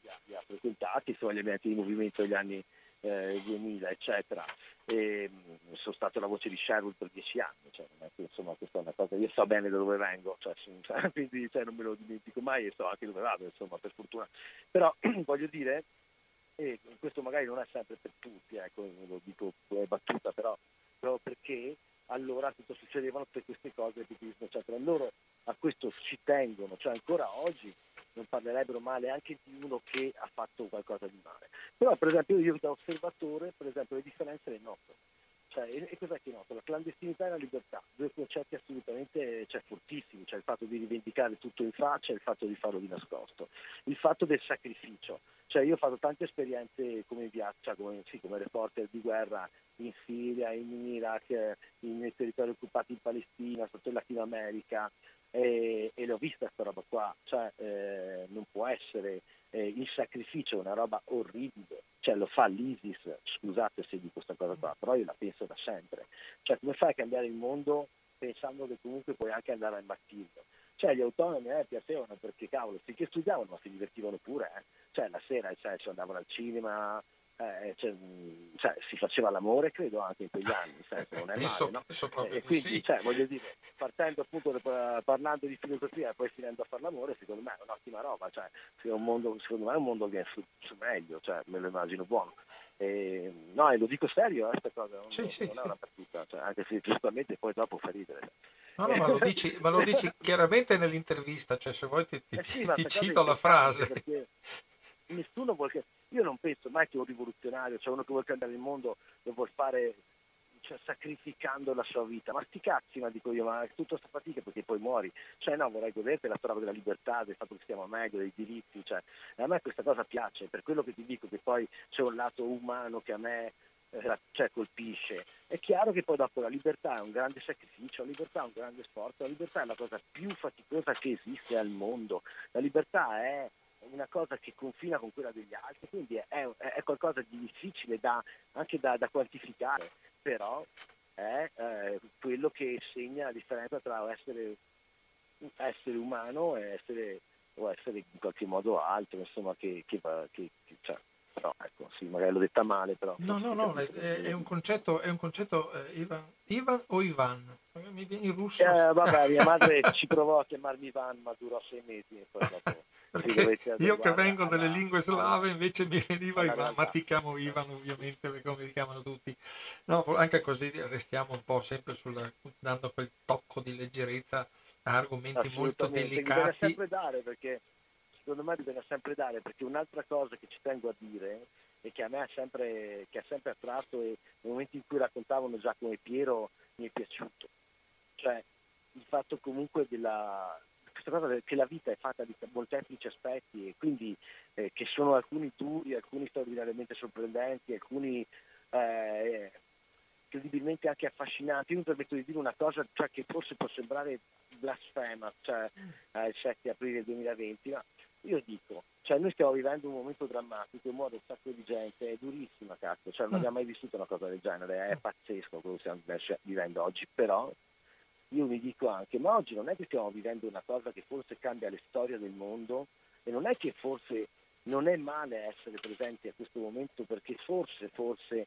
li ha, li ha frequentati, insomma gli ambienti di movimento degli anni eh, 2000 eccetera, e, mh, sono stato la voce di Sherwood per dieci anni, cioè, insomma questa è una cosa, io so bene da dove vengo, cioè, quindi cioè, non me lo dimentico mai e so anche dove vado, insomma per fortuna, però voglio dire, e questo magari non è sempre per tutti, ecco, lo dico è battuta, però, però perché allora tutto succedevano tutte queste cose, eccetera. Loro a questo ci tengono, cioè ancora oggi non parlerebbero male anche di uno che ha fatto qualcosa di male. Però per esempio io da osservatore, per esempio le differenze le noto. Cioè, e, cos'è che noto? La clandestinità e la libertà, due concetti assolutamente cioè, fortissimi, cioè il fatto di rivendicare tutto in faccia e il fatto di farlo di nascosto. Il fatto del sacrificio, cioè io ho fatto tante esperienze come viaggia, come, sì, come reporter di guerra in Siria, in Iraq, in territori occupati in Palestina, sotto il Latino America, e, e l'ho vista questa roba qua, cioè eh, non può essere eh, il sacrificio una roba orribile, cioè lo fa l'ISIS, scusate se dico questa cosa qua, però io la penso da sempre, cioè come fai a cambiare il mondo pensando che comunque puoi anche andare a imbattirlo? Cioè gli autonomi a me piacevano perché cavolo, finché studiavano ma si divertivano pure, eh? cioè la sera cioè, andavano al cinema, eh, cioè, cioè, si faceva l'amore credo anche in quegli anni, senso, non è male, no? e eh, quindi, sì. cioè, voglio dire, partendo appunto parlando di filosofia e poi finendo a fare l'amore, secondo me è un'ottima roba, cioè, un mondo, secondo me è un mondo che è su, su meglio, cioè, me lo immagino buono. E, no, e lo dico serio, eh, cosa, non, sì, non sì, è una battuta, cioè, anche se giustamente poi dopo fa ridere. No, no, ma lo dici, ma lo dici chiaramente nell'intervista, cioè se vuoi ti, ti, eh ti cito la frase. Nessuno vuole, io non penso mai che un rivoluzionario, cioè uno che vuole cambiare il mondo, lo vuole fare cioè, sacrificando la sua vita. Ma sti cazzi, ma dico io, ma tutta questa fatica perché poi muori. Cioè no, vorrei goderti la storia della libertà, del fatto che stiamo meglio, dei diritti. Cioè, a me questa cosa piace, per quello che ti dico che poi c'è un lato umano che a me eh, cioè, colpisce. È chiaro che poi dopo la libertà è un grande sacrificio, la libertà è un grande sforzo, la libertà è la cosa più faticosa che esiste al mondo. La libertà è una cosa che confina con quella degli altri, quindi è, è qualcosa di difficile da, anche da, da, quantificare, però è eh, quello che segna la differenza tra essere, essere umano e essere, o essere in qualche modo altro, insomma, che, che, che, che cioè, però ecco, sì, magari l'ho detta male, però... No, no, no, è, è, un concetto, è un concetto eh, Ivan, Ivan o Ivan? Mi viene in russo. Eh, vabbè, mia madre ci provò a chiamarmi Ivan, ma durò sei mesi e poi dopo... Perché io che vengo dalle lingue slave invece mi veniva Ivan, ma ti chiamo Ivan ovviamente come mi chiamano tutti. No, anche così restiamo un po' sempre sul, dando quel tocco di leggerezza a argomenti molto delicati. Bisogna sempre dare perché secondo me bisogna sempre dare perché un'altra cosa che ci tengo a dire e che a me ha sempre, che ha sempre attratto e nel momento in cui raccontavano Giacomo e Piero mi è piaciuto. Cioè il fatto comunque della, cosa che la vita è fatta di molteplici aspetti e quindi eh, che sono alcuni duri, alcuni straordinariamente sorprendenti, alcuni eh, incredibilmente anche affascinanti. Io mi permetto di dire una cosa cioè, che forse può sembrare blasfema, cioè eh, il 7 aprile 2020, ma io dico, cioè noi stiamo vivendo un momento drammatico, muore un sacco di gente, è durissima cazzo, cioè non abbiamo mai vissuto una cosa del genere, è pazzesco quello che stiamo vivendo oggi, però io mi dico anche, ma oggi non è che stiamo vivendo una cosa che forse cambia le storie del mondo e non è che forse non è male essere presenti a questo momento perché forse, forse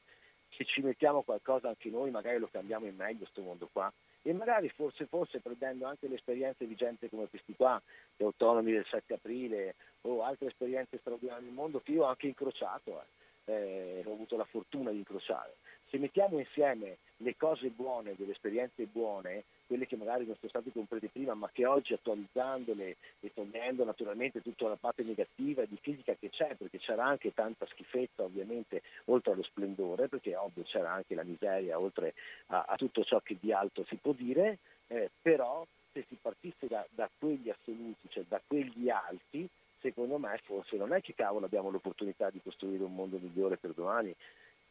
se ci mettiamo qualcosa anche noi magari lo cambiamo in meglio questo mondo qua e magari forse, forse prendendo anche le esperienze di gente come questi qua, gli autonomi del 7 aprile o altre esperienze straordinarie nel mondo che io ho anche incrociato, eh, eh, ho avuto la fortuna di incrociare. Se mettiamo insieme le cose buone, delle esperienze buone, quelle che magari non sono state comprese prima, ma che oggi attualizzandole e togliendo naturalmente tutta la parte negativa di critica che c'è, perché c'era anche tanta schifezza ovviamente oltre allo splendore, perché ovvio c'era anche la miseria oltre a, a tutto ciò che di alto si può dire, eh, però se si partisse da, da quegli assoluti, cioè da quegli alti, secondo me forse non è che cavolo abbiamo l'opportunità di costruire un mondo migliore per domani,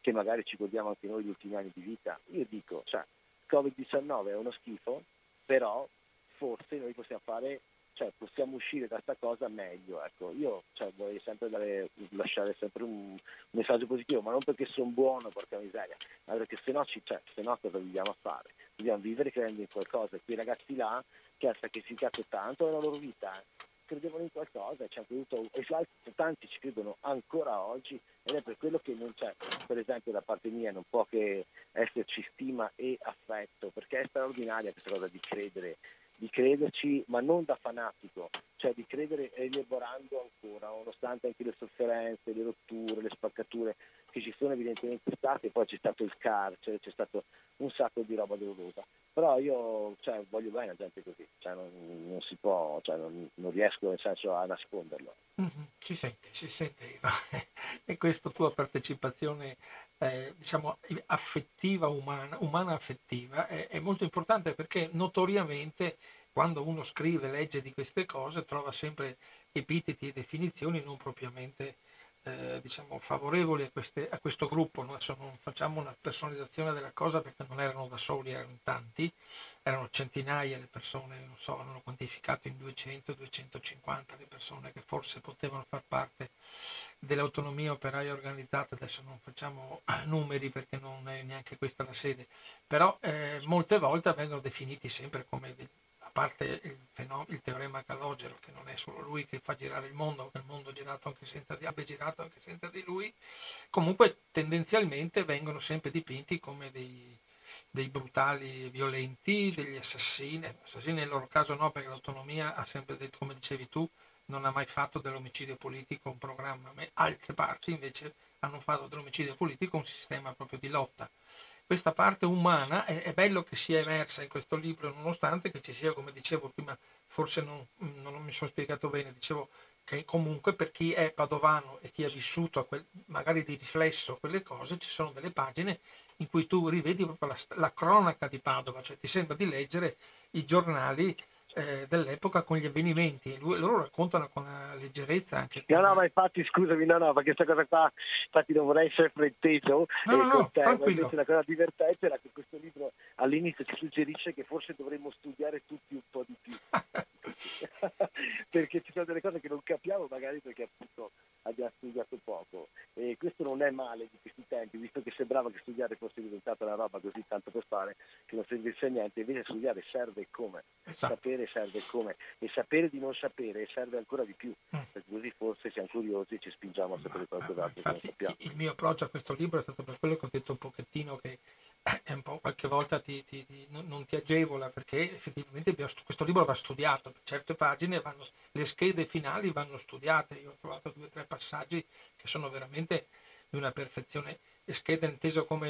che magari ci godiamo anche noi gli ultimi anni di vita. Io dico, cioè, Covid-19 è uno schifo, però forse noi possiamo fare, cioè possiamo uscire da questa cosa meglio. Ecco, io cioè, vorrei sempre dare, lasciare sempre un, messaggio positivo, ma non perché sono buono, porca miseria, ma perché se no, ci, cioè, se no cosa a fare? Dobbiamo vivere credendo in qualcosa. Quei ragazzi là che hanno sacrificato tanto nella loro vita, eh, credevano in qualcosa, ci hanno creduto, e tanti ci credono ancora oggi ed è per quello che non c'è, per esempio da parte mia non può che esserci stima e affetto, perché è straordinaria questa cosa di credere, di crederci, ma non da fanatico, cioè di credere elaborando ancora, nonostante anche le sofferenze, le rotture, le spaccature che ci sono evidentemente state, poi c'è stato il carcere, c'è stato un sacco di roba dolorosa. Però io cioè, voglio bene a gente così, cioè, non, non, si può, cioè, non, non, riesco nel senso a nasconderlo. Mm-hmm. Si sente, si sente, e questa tua partecipazione eh, diciamo affettiva, umana, umana affettiva, è, è molto importante perché notoriamente quando uno scrive, legge di queste cose, trova sempre epiteti e definizioni non propriamente eh, diciamo, favorevoli a, queste, a, questo gruppo. Adesso non facciamo una personalizzazione della cosa perché non erano da soli, erano tanti, erano centinaia le persone, non so, hanno quantificato in 200-250 le persone che forse potevano far parte dell'autonomia operaia organizzata, adesso non facciamo numeri perché non è neanche questa la sede, però eh, molte volte vengono definiti sempre come parte il, il teorema Calogero, che non è solo lui che fa girare il mondo, che il mondo girato anche senza di, abbia girato anche senza di lui, comunque tendenzialmente vengono sempre dipinti come dei, dei brutali violenti, degli assassini, assassini nel loro caso no, perché l'autonomia ha sempre detto, come dicevi tu, non ha mai fatto dell'omicidio politico un programma, ma altre parti invece hanno fatto dell'omicidio politico un sistema proprio di lotta. Questa parte umana è, è bello che sia emersa in questo libro, nonostante che ci sia, come dicevo prima, forse non, non mi sono spiegato bene, dicevo che comunque per chi è padovano e chi ha vissuto quel, magari di riflesso quelle cose, ci sono delle pagine in cui tu rivedi proprio la, la cronaca di Padova, cioè ti sembra di leggere i giornali eh, dell'epoca con gli avvenimenti. Lui, loro raccontano con leggerezza anche. No, no, ma infatti, scusami, no, no, perché questa cosa qua, infatti non vorrei essere frainteso no, no, no, te, ma invece la cosa divertente era che questo libro all'inizio ci suggerisce che forse dovremmo studiare tutti un po' di più. perché ci sono delle cose che non capiamo magari perché appunto abbiamo studiato poco. E questo non è male di questi tempi visto che sembrava che studiare fosse diventata una roba così tanto per fare che non servisse a niente. Invece studiare serve come. Esatto. sapere serve come. E sapere di non sapere serve ancora di più. Mm. perché così forse siamo curiosi e ci spingiamo a sapere qualcos'altro che non sappiamo. il mio approccio a questo libro è stato per quello che ho detto un pochettino che è un po' qualche volta ti, ti, ti, non ti agevola perché effettivamente questo libro va studiato, certe pagine vanno, le schede finali vanno studiate, io ho trovato due o tre passaggi che sono veramente di una perfezione, le schede inteso come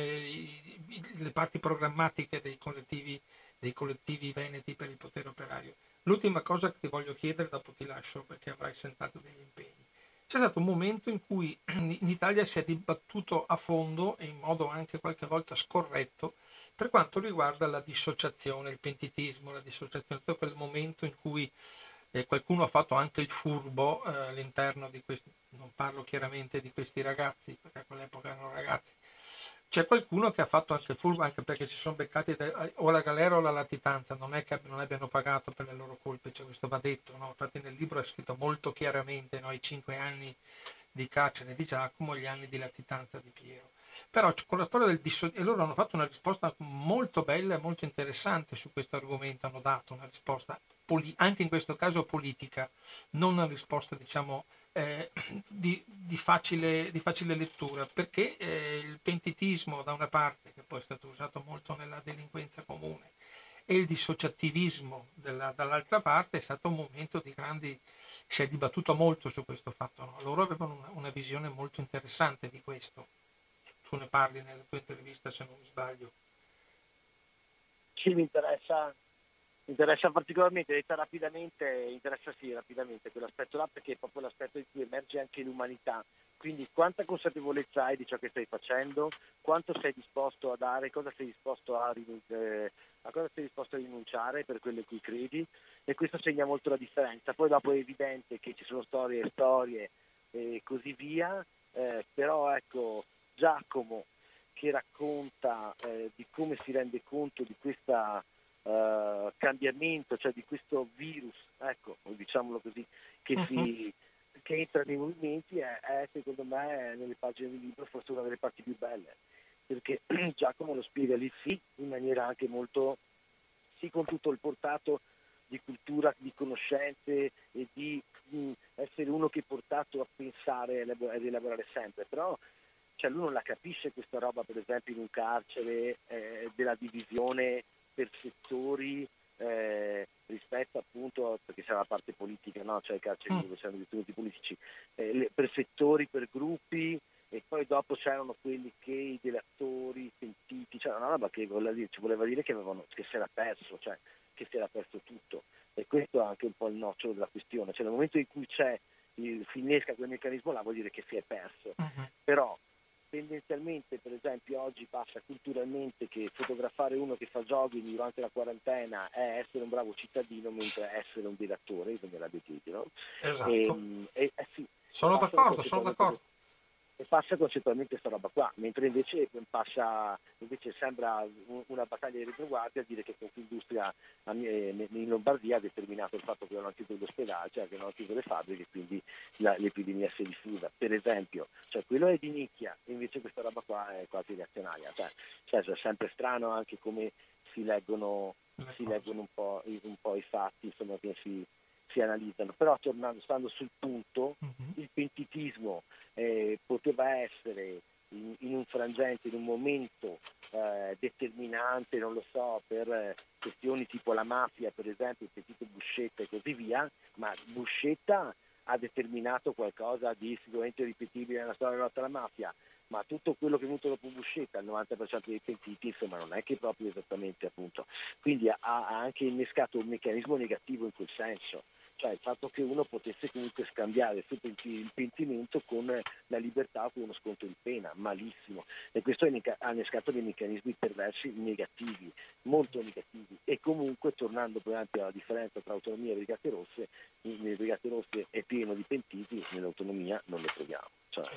le parti programmatiche dei collettivi, dei collettivi veneti per il potere operaio. L'ultima cosa che ti voglio chiedere, dopo ti lascio perché avrai sentato degli impegni c'è stato un momento in cui in Italia si è dibattuto a fondo e in modo anche qualche volta scorretto per quanto riguarda la dissociazione, il pentitismo, la dissociazione, tutto quel momento in cui eh, qualcuno ha fatto anche il furbo eh, all'interno di questi, non parlo chiaramente di questi ragazzi, perché a quell'epoca erano ragazzi, c'è qualcuno che ha fatto anche furbo anche perché si sono beccati o la galera o la latitanza, non è che non abbiano pagato per le loro colpe, cioè questo va detto, no? infatti nel libro è scritto molto chiaramente no? i cinque anni di carcere di Giacomo e gli anni di latitanza di Piero. Però con la storia del dissociazione, e loro hanno fatto una risposta molto bella e molto interessante su questo argomento, hanno dato una risposta anche in questo caso politica, non una risposta diciamo eh, di, di, facile, di, facile, lettura, perché eh, il pentitismo da una parte, che poi è stato usato molto nella delinquenza comune, e il dissociativismo della, dall'altra parte è stato un momento di grandi... si è dibattuto molto su questo fatto. No? Loro avevano una, una visione molto interessante di questo. Tu ne parli nella tua intervista, se non mi sbaglio. Sì, mi interessa interessa particolarmente, detta rapidamente, interessa sì rapidamente quell'aspetto là perché è proprio l'aspetto in cui emerge anche l'umanità. Quindi quanta consapevolezza hai di ciò che stai facendo, quanto sei disposto a dare, cosa sei disposto a, eh, a cosa sei disposto a rinunciare per quello in cui credi e questo segna molto la differenza. Poi dopo è evidente che ci sono storie e storie e così via, eh, però ecco Giacomo che racconta eh, di come si rende conto di questa uh, cambiamento, cioè di questo virus, ecco, diciamolo così, che, uh-huh. si, che entra nei movimenti è, è, secondo me nelle pagine del libro forse una delle parti più belle, perché Giacomo lo spiega lì sì, in maniera anche molto, sì con tutto il portato di cultura, di conoscenze e di mh, essere uno che è portato a pensare e a rielaborare sempre, però cioè lui non la capisce questa roba per esempio in un carcere eh, della divisione per settori eh, rispetto appunto, perché c'è la parte politica, no? cioè i carceri mm. dove c'erano gli istituti politici, eh, le, per settori, per gruppi e poi dopo c'erano quelli che i delatori sentiti, c'era una roba che voleva dire, ci voleva dire che, avevano, che si era perso, cioè che si era perso tutto e questo è anche un po' il nocciolo della questione, cioè nel momento in cui c'è il, si innesca quel meccanismo là vuol dire che si è perso, uh-huh. però tendenzialmente per esempio oggi passa culturalmente che fotografare uno che fa jogging durante la quarantena è essere un bravo cittadino mentre essere un direttore, come la no? Esatto. E, ehm, e, eh sì, sono d'accordo, sono d'accordo e passa concettualmente questa roba qua, mentre invece, passa, invece sembra una battaglia di retroguardia a dire che Confindustria in Lombardia ha determinato il fatto che non hanno chiuso l'ospedale, cioè che non hanno chiuso le fabbriche e quindi la, l'epidemia si è diffusa, per esempio. Cioè quello è di nicchia, invece questa roba qua è quasi reazionaria. Cioè, cioè è sempre strano anche come si leggono si leggono un po', un po', i fatti insomma, che si, si analizzano. Però tornando, stando sul punto, uh-huh. il pentitismo eh, poteva essere in, in, un frangente, in un momento eh, determinante, non lo so, per eh, questioni tipo la mafia, per esempio, il pentito Buscetta e così via, ma Buscetta ha determinato qualcosa di sicuramente ripetibile nella storia della lotta alla mafia ma tutto quello che è venuto dopo Buscetta, il 90% dei pentiti, insomma non è che proprio esattamente appunto. Quindi ha, ha anche innescato un meccanismo negativo in quel senso cioè il fatto che uno potesse comunque scambiare il pentimento con la libertà o con uno sconto di pena, malissimo. E questo ha innescato dei meccanismi perversi negativi, molto negativi. E comunque, tornando esempio alla differenza tra autonomia e brigate rosse, nelle brigate rosse è pieno di pentiti, nell'autonomia non ne troviamo. Cioè,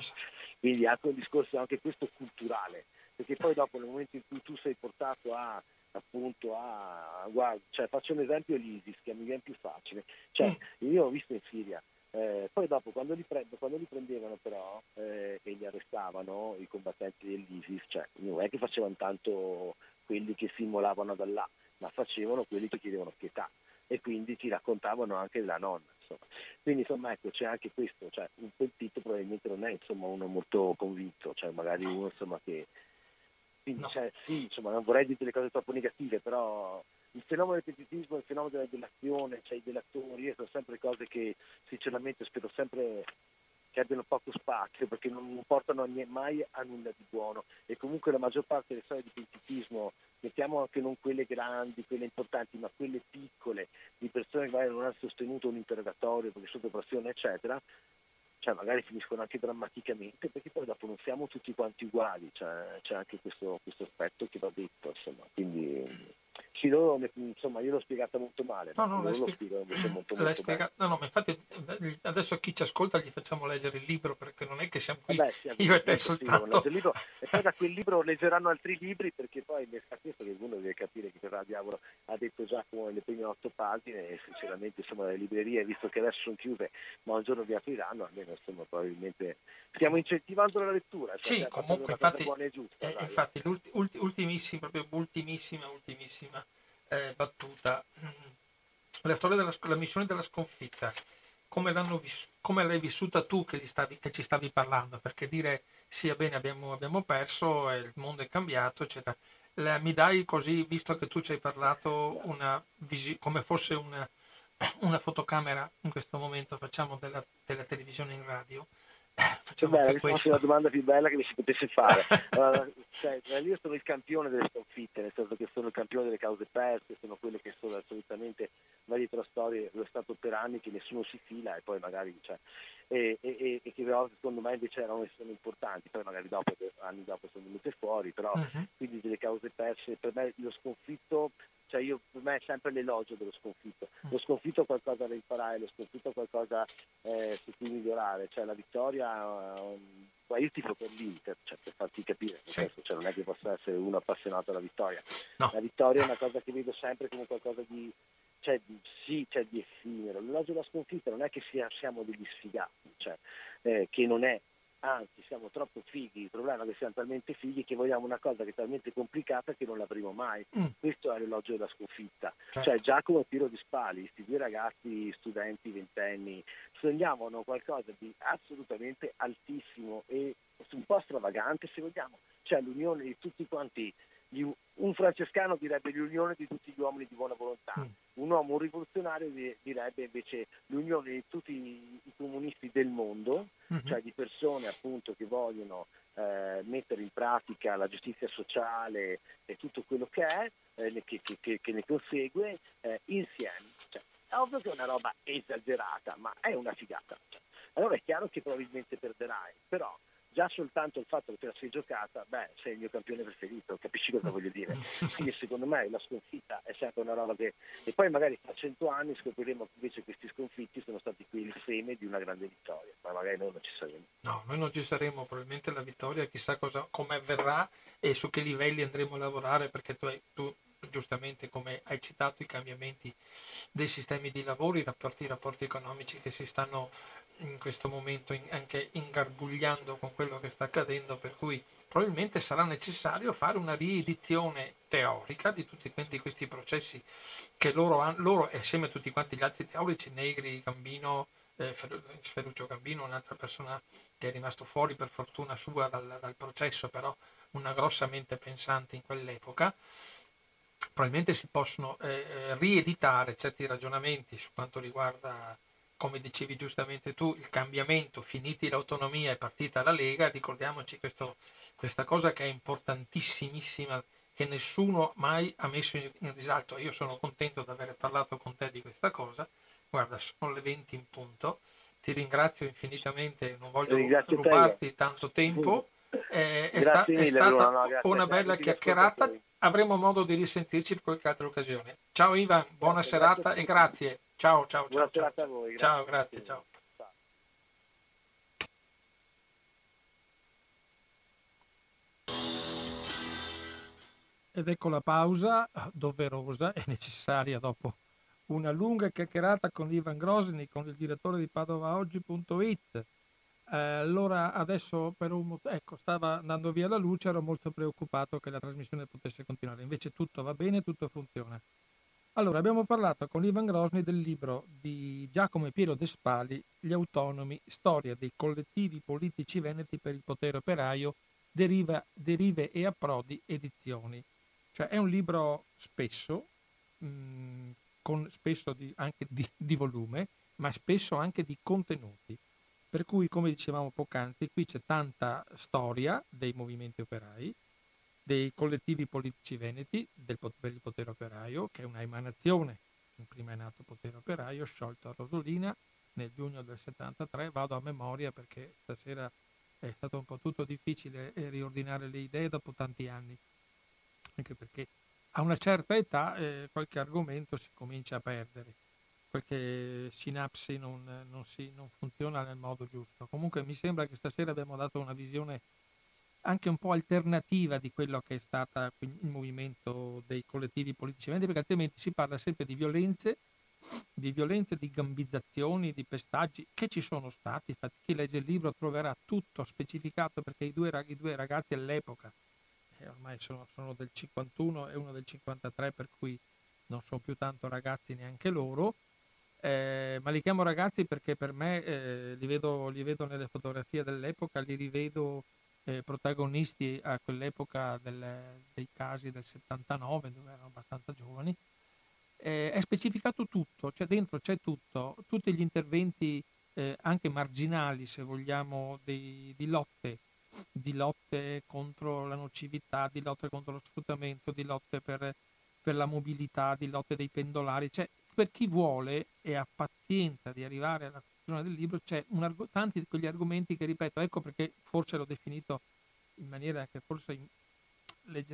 quindi anche un discorso anche questo culturale, perché poi dopo nel momento in cui tu sei portato a appunto a guarda, cioè, faccio un esempio l'ISIS che mi viene più facile. Cioè, mm. io ho visto in Siria, eh, poi dopo quando li, pre- quando li prendevano però eh, e li arrestavano i combattenti dell'ISIS, cioè, non è che facevano tanto quelli che si immolavano da là, ma facevano quelli che chiedevano pietà e quindi ti raccontavano anche della nonna. Insomma. Quindi insomma ecco c'è anche questo, cioè, un pentito probabilmente non è insomma, uno molto convinto, cioè magari uno insomma, che quindi cioè, sì, insomma, non vorrei dire delle cose troppo negative, però il fenomeno del pentitismo, il fenomeno della delazione, cioè i delatori, sono sempre cose che sinceramente spero sempre che abbiano poco spazio perché non portano mai a nulla di buono. E comunque la maggior parte delle storie di pentitismo, mettiamo anche non quelle grandi, quelle importanti, ma quelle piccole, di persone che magari non hanno sostenuto un interrogatorio perché sotto pressione eccetera, cioè magari finiscono anche drammaticamente perché poi dopo non siamo tutti quanti uguali, cioè, c'è anche questo, questo, aspetto che va detto, insomma. quindi sì, loro, insomma, io l'ho spiegata molto male, no, no, loro lo spiegano molto, molto, molto spiega... No, no, ma infatti adesso a chi ci ascolta gli facciamo leggere il libro perché non è che siamo qui Vabbè, sì, io e te soltanto. Sì, libro, e poi da quel libro leggeranno altri libri perché poi mi sta questo che uno deve capire che per diavolo ha detto Giacomo nelle prime otto pagine e sinceramente insomma le librerie, visto che adesso sono chiuse, ma un giorno vi apriranno, almeno insomma probabilmente stiamo incentivando la lettura. Cioè, sì, comunque infatti, giusta, eh, infatti l'ultimissima, proprio ultimissima, ultimissima eh, battuta. La storia della la missione della sconfitta, come, viss- come l'hai vissuta tu che, stavi, che, ci stavi parlando? Perché dire sì, bene, abbiamo, abbiamo perso, il mondo è cambiato, eccetera. La, mi dai così, visto che tu ci hai parlato, una visi- come fosse una, una, fotocamera in questo momento, facciamo della, della televisione in radio, Facciamo Beh, è la domanda più bella che mi si potesse fare. allora, cioè, io sono il campione delle sconfitte, nel senso che sono il campione delle cause perse, sono quelle che sono assolutamente varie tra storie, lo è stato per anni che nessuno si fila e poi magari cioè, e, e, e, che secondo me invece erano sono importanti, poi magari dopo, anni dopo sono venute fuori, però uh-huh. quindi delle cause perse, per me lo sconfitto cioè io, per me è sempre l'elogio dello sconfitto. Mm. Lo sconfitto è qualcosa da imparare, lo sconfitto è qualcosa eh, su cui migliorare, cioè la vittoria, um, io tifo per l'Inter, cioè, per farti capire, sì. senso, cioè, non è che possa essere uno appassionato alla vittoria. No. La vittoria è una cosa che vedo sempre come qualcosa di, cioè, sì, cioè, di effimero. L'elogio della sconfitta non è che sia, siamo degli sfigati, cioè, eh, che non è anzi siamo troppo fighi, il problema è che siamo talmente fighi che vogliamo una cosa che è talmente complicata che non l'avremo mai. Mm. Questo è l'elogio della sconfitta. Certo. Cioè Giacomo Tiro di Spali, questi due ragazzi, studenti, ventenni, sognavano qualcosa di assolutamente altissimo e un po' stravagante se vogliamo, cioè l'unione di tutti quanti un francescano direbbe l'unione di tutti gli uomini di buona volontà, mm. un uomo un rivoluzionario direbbe invece l'unione di tutti i comunisti del mondo, mm-hmm. cioè di persone appunto che vogliono eh, mettere in pratica la giustizia sociale e tutto quello che è, eh, che, che, che, ne consegue, eh, insieme. Cioè, è ovvio che è una roba esagerata, ma è una figata. Cioè, allora è chiaro che probabilmente perderai, però già soltanto il fatto che te la sei giocata, beh, sei il mio campione preferito, capisci cosa voglio dire? Quindi secondo me la sconfitta è sempre una roba che... E poi magari tra cento anni scopriremo che invece questi sconfitti sono stati qui il seme di una grande vittoria, ma magari noi non ci saremo. No, noi non ci saremo, probabilmente la vittoria chissà come avverrà e su che livelli andremo a lavorare, perché tu, hai, tu giustamente come hai citato i cambiamenti dei sistemi di lavoro, i rapporti, i rapporti economici che si stanno in questo momento in, anche ingarbugliando con quello che sta accadendo, per cui probabilmente sarà necessario fare una riedizione teorica di tutti quanti questi processi che loro, hanno, loro assieme a tutti quanti gli altri teorici, Negri, Gambino, eh, Ferruccio Gambino, un'altra persona che è rimasto fuori per fortuna sua dal, dal processo, però una grossa mente pensante in quell'epoca, probabilmente si possono eh, eh, rieditare certi ragionamenti su quanto riguarda, come dicevi giustamente tu, il cambiamento, finiti l'autonomia e partita la Lega, ricordiamoci questo, questa cosa che è importantissimissima, che nessuno mai ha messo in, in risalto. Io sono contento di aver parlato con te di questa cosa, guarda, sono le 20 in punto, ti ringrazio infinitamente, non voglio rubarti tanto tempo. Eh, è, sta, è, stata Bruno, no, una bella chiacchierata. avremo modo di risentirci in qualche altra occasione. Ciao Ivan, buona grazie, serata grazie e grazie. Ciao, ciao, buona ciao. a voi. Grazie. Ciao, grazie, ciao. Ed ecco la pausa doverosa e necessaria dopo una lunga chiacchierata con Ivan Grosny, con il direttore di PadovaOggi.it eh, allora adesso per un ecco, stava andando via la luce, ero molto preoccupato che la trasmissione potesse continuare. Invece tutto va bene, tutto funziona. Allora, abbiamo parlato con Ivan Grosni del libro di Giacomo e Piero Despali, Gli autonomi, storia dei collettivi politici veneti per il potere operaio, deriva, derive e approdi, edizioni. Cioè è un libro spesso, mh, mm, con spesso di, anche di, di volume, ma spesso anche di contenuti. Per cui, come dicevamo poc'anzi, qui c'è tanta storia dei movimenti operai, dei collettivi politici veneti, del, il potere operaio, che è una emanazione, prima è nato potere operaio, sciolto a Rosolina nel giugno del 73, vado a memoria perché stasera è stato un po' tutto difficile eh, riordinare le idee dopo tanti anni, anche perché a una certa età eh, qualche argomento si comincia a perdere qualche sinapsi non, non, si, non funziona nel modo giusto. Comunque mi sembra che stasera abbiamo dato una visione anche un po' alternativa di quello che è stato il movimento dei collettivi politici, perché altrimenti si parla sempre di violenze, di violenze, di gambizzazioni, di pestaggi che ci sono stati. Infatti chi legge il libro troverà tutto specificato perché i due, i due ragazzi all'epoca, eh, ormai sono, sono, del 51 e uno del 53, per cui non sono più tanto ragazzi neanche loro, eh, ma li chiamo ragazzi perché per me eh, li, vedo, li, vedo, nelle fotografie dell'epoca, li rivedo eh, protagonisti a quell'epoca del, dei casi del 79, dove erano abbastanza giovani. Eh, è specificato tutto, cioè dentro c'è tutto, tutti gli interventi eh, anche marginali, se vogliamo, di, di lotte, di lotte contro la nocività, di lotte contro lo sfruttamento, di lotte per, per la mobilità, di lotte dei pendolari, cioè per chi vuole e ha pazienza di arrivare alla conclusione del libro, c'è arg- tanti di quegli argomenti che ripeto, ecco perché forse l'ho definito in maniera che forse in,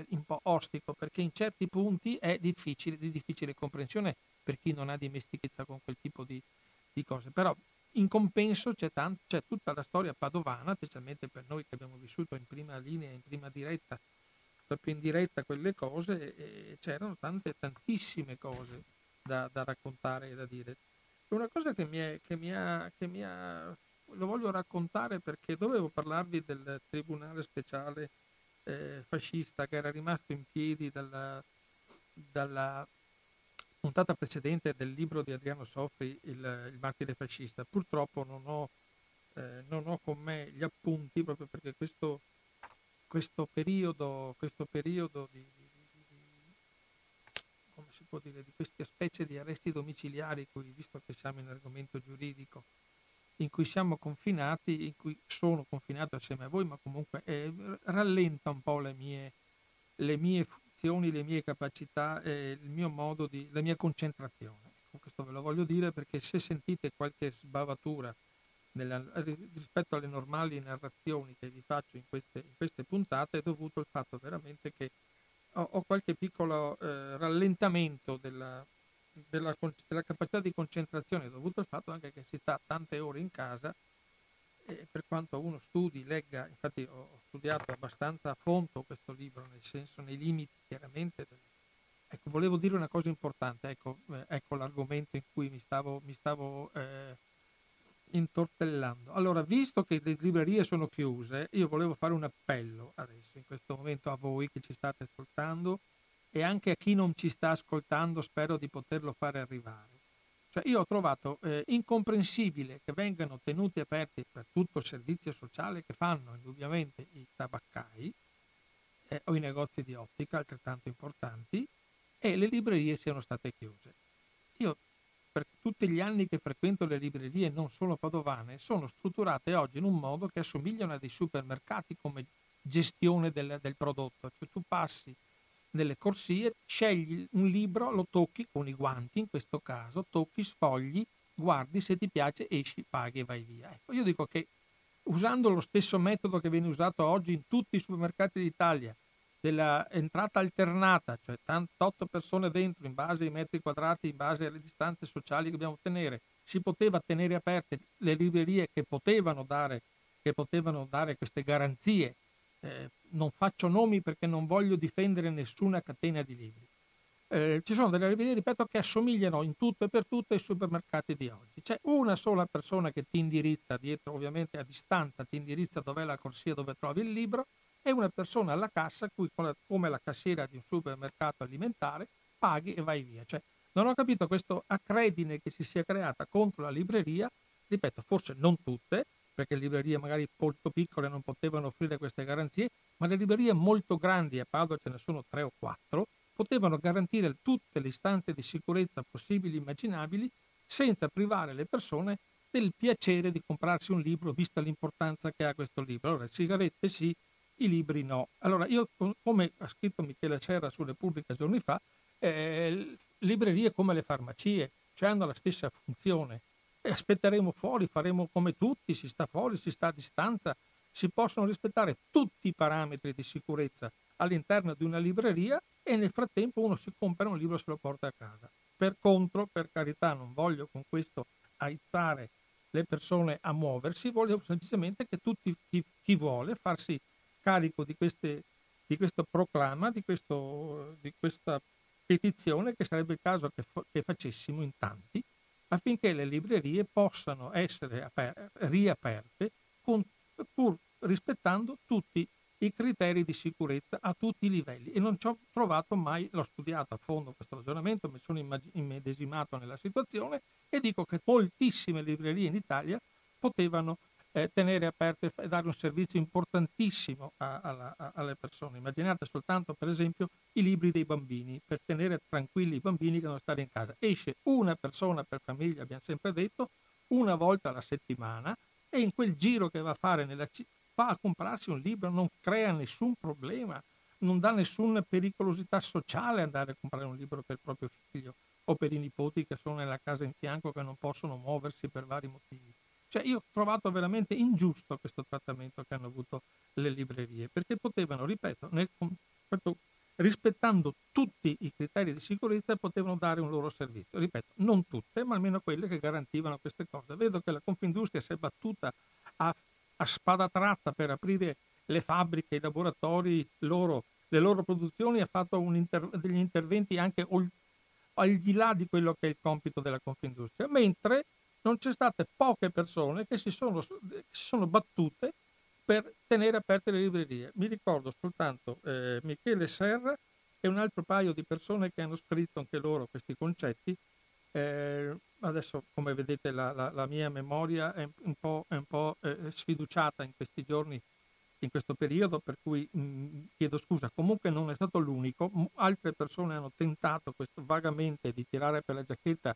un po' ostico, perché in certi punti è difficile, di difficile comprensione per chi non ha dimestichezza con quel tipo di, di cose. Però in compenso c'è, tanto, c'è, tutta la storia padovana, specialmente per noi che abbiamo vissuto in prima linea, in prima diretta, proprio in diretta quelle cose, c'erano tante, tantissime cose da, da raccontare e da dire. Una cosa che mi, è, che, mi ha, che mi ha, lo voglio raccontare perché dovevo parlarvi del tribunale speciale eh, fascista che era rimasto in piedi dalla, dalla, puntata precedente del libro di Adriano Sofri, Il, il martire fascista. Purtroppo non ho, eh, non ho, con me gli appunti proprio perché questo, questo periodo, questo periodo di, dire, di queste specie di arresti domiciliari, cui, visto che siamo in argomento giuridico, in cui siamo confinati, in cui sono confinato assieme a voi, ma comunque eh, rallenta un po' le mie, le mie, funzioni, le mie capacità, eh, il mio modo di, la mia concentrazione. Ecco, questo ve lo voglio dire perché se sentite qualche sbavatura nella, rispetto alle normali narrazioni che vi faccio in queste, in queste puntate è dovuto al fatto veramente che ho, ho qualche piccolo eh, rallentamento della, della, della, capacità di concentrazione dovuto al fatto anche che si sta tante ore in casa e per quanto uno studi, legga, infatti ho studiato abbastanza a fondo questo libro, nel senso nei limiti chiaramente. Del, ecco, volevo dire una cosa importante, ecco, eh, ecco l'argomento in cui mi stavo, mi stavo eh, intortellando. Allora, visto che le librerie sono chiuse, io volevo fare un appello adesso, in questo momento, a voi che ci state ascoltando e anche a chi non ci sta ascoltando, spero di poterlo fare arrivare. Cioè, io ho trovato eh, incomprensibile che vengano tenuti aperti per tutto il servizio sociale che fanno indubbiamente i tabaccai eh, o i negozi di ottica, altrettanto importanti, e le librerie siano state chiuse. Io per tutti gli anni che frequento le librerie, non solo padovane, sono strutturate oggi in un modo che assomigliano a dei supermercati come gestione del, del prodotto. Cioè tu passi nelle corsie, scegli un libro, lo tocchi con i guanti, in questo caso, tocchi, sfogli, guardi, se ti piace esci, paghi e vai via. Ecco, io dico che usando lo stesso metodo che viene usato oggi in tutti i supermercati d'Italia, dell'entrata alternata, cioè 88 persone dentro in base ai metri quadrati, in base alle distanze sociali che dobbiamo tenere, si poteva tenere aperte le librerie che potevano dare, che potevano dare queste garanzie. Eh, non faccio nomi perché non voglio difendere nessuna catena di libri. Eh, ci sono delle librerie, ripeto, che assomigliano in tutto e per tutto ai supermercati di oggi. C'è una sola persona che ti indirizza dietro, ovviamente a distanza, ti indirizza dov'è la corsia dove trovi il libro, e una persona alla cassa, cui, come la cassiera di un supermercato alimentare, paghi e vai via. Cioè, non ho capito questo accredine che si sia creata contro la libreria, ripeto, forse non tutte, perché librerie magari molto piccole non potevano offrire queste garanzie, ma le librerie molto grandi, a Padova ce ne sono tre o quattro, potevano garantire tutte le istanze di sicurezza possibili e immaginabili senza privare le persone del piacere di comprarsi un libro, vista l'importanza che ha questo libro. Allora, sigarette sì, i libri no. Allora, io, come ha scritto Michele Serra su Repubblica giorni fa, eh, librerie come le farmacie, cioè hanno la stessa funzione. E aspetteremo fuori, faremo come tutti, si sta fuori, si sta a distanza, si possono rispettare tutti i parametri di sicurezza all'interno di una libreria e nel frattempo uno si compra un libro e se lo porta a casa. Per contro, per carità, non voglio con questo aizzare le persone a muoversi, voglio semplicemente che tutti chi, chi vuole farsi carico di, queste, di questo proclama, di, questo, di, questa petizione che sarebbe il caso che, che, facessimo in tanti affinché le librerie possano essere aper- riaperte con, pur rispettando tutti i criteri di sicurezza a tutti i livelli. E non ci ho trovato mai, l'ho studiato a fondo questo ragionamento, mi sono immedesimato nella situazione e dico che moltissime librerie in Italia potevano eh, tenere aperte e dare un servizio importantissimo a, a, a, alle persone. Immaginate soltanto, per esempio, i libri dei bambini, per tenere tranquilli i bambini che devono stare in casa. Esce una persona per famiglia, abbiamo sempre detto, una volta alla settimana e in quel giro che va a fare nella città va a comprarsi un libro, non crea nessun problema, non dà nessuna pericolosità sociale andare a comprare un libro per il proprio figlio o per i nipoti che sono nella casa in fianco che non possono muoversi per vari motivi. Cioè io ho trovato veramente ingiusto questo trattamento che hanno avuto le librerie, perché potevano, ripeto, nel, rispettando tutti i criteri di sicurezza, potevano dare un loro servizio. Ripeto, non tutte, ma almeno quelle che garantivano queste cose. Vedo che la Confindustria si è battuta a, a spada tratta per aprire le fabbriche, i laboratori, loro, le loro produzioni, ha fatto inter- degli interventi anche ol- al di là di quello che è il compito della Confindustria, mentre non c'è state poche persone che si sono, si sono battute per tenere aperte le librerie. Mi ricordo soltanto eh, Michele Serra e un altro paio di persone che hanno scritto anche loro questi concetti. Eh, adesso, come vedete, la, la, la, mia memoria è un po', è un po' eh, sfiduciata in questi giorni, in questo periodo, per cui mh, mm, chiedo scusa. Comunque non è stato l'unico. Altre persone hanno tentato questo, vagamente di tirare per la giacchetta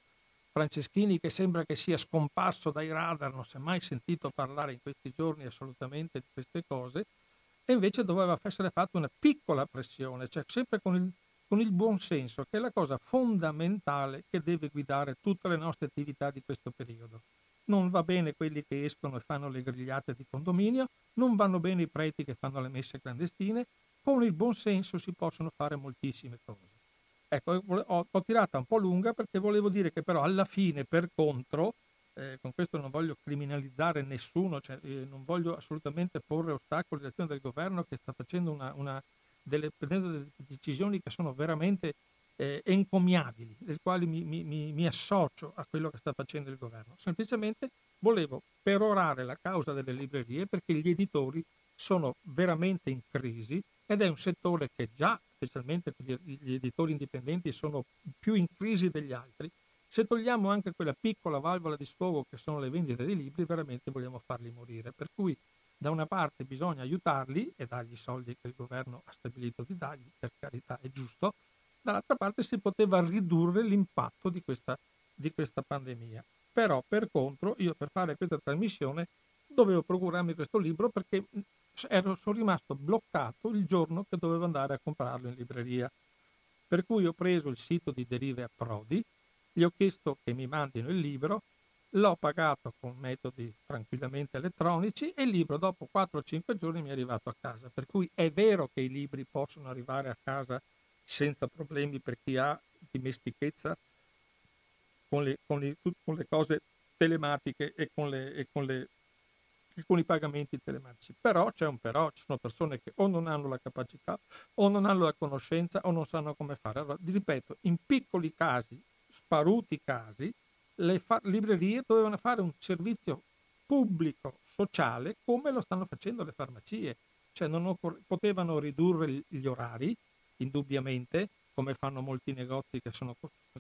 Franceschini che sembra che sia scomparso dai radar, non si è mai sentito parlare in questi giorni assolutamente di queste cose, e invece doveva essere fatta una piccola pressione, cioè sempre con il, con il buon senso, che è la cosa fondamentale che deve guidare tutte le nostre attività di questo periodo. Non va bene quelli che escono e fanno le grigliate di condominio, non vanno bene i preti che fanno le messe clandestine, con il buon senso si possono fare moltissime cose. Ecco, ho, ho tirata un po' lunga perché volevo dire che però alla fine, per contro, eh, con questo non voglio criminalizzare nessuno, cioè, eh, non voglio assolutamente porre ostacoli all'azione del governo che sta facendo una, una delle, delle decisioni che sono veramente eh, encomiabili, del quale mi, mi, mi, associo a quello che sta facendo il governo. Semplicemente volevo perorare la causa delle librerie perché gli editori sono veramente in crisi ed è un settore che già, specialmente gli editori indipendenti, sono più in crisi degli altri. Se togliamo anche quella piccola valvola di sfogo che sono le vendite dei libri, veramente vogliamo farli morire. Per cui da una parte bisogna aiutarli e dargli i soldi che il governo ha stabilito di dargli, per carità è giusto, dall'altra parte si poteva ridurre l'impatto di questa, di questa pandemia. Però per contro io per fare questa trasmissione dovevo procurarmi questo libro perché ero, sono rimasto bloccato il giorno che dovevo andare a comprarlo in libreria. Per cui ho preso il sito di Derive a Prodi, gli ho chiesto che mi mandino il libro, l'ho pagato con metodi tranquillamente elettronici e il libro dopo 4-5 giorni mi è arrivato a casa. Per cui è vero che i libri possono arrivare a casa senza problemi per chi ha dimestichezza con le, con le, con le cose telematiche e con, le, e con, le, con i pagamenti telematici. Però c'è un però, ci sono persone che o non hanno la capacità o non hanno la conoscenza o non sanno come fare. Allora, ripeto, in piccoli casi, sparuti casi, le fa- librerie dovevano fare un servizio pubblico, sociale, come lo stanno facendo le farmacie. Cioè non occor- potevano ridurre gli orari, indubbiamente, come fanno molti negozi che sono,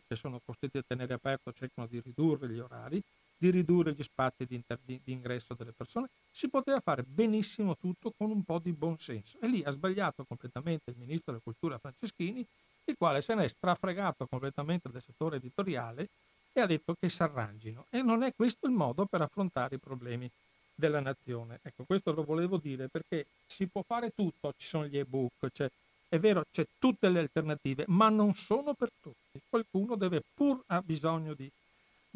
che sono costretti a tenere aperto, cercano di ridurre gli orari, di ridurre gli spazi di, inter- di, ingresso delle persone, si poteva fare benissimo tutto con un po' di buonsenso. E lì ha sbagliato completamente il ministro della cultura Franceschini, il quale se ne è strafregato completamente del settore editoriale e ha detto che si arrangino. E non è questo il modo per affrontare i problemi della nazione. Ecco, questo lo volevo dire perché si può fare tutto, ci sono gli ebook, cioè, è vero, c'è tutte le alternative, ma non sono per tutti. Qualcuno deve pur ha bisogno di,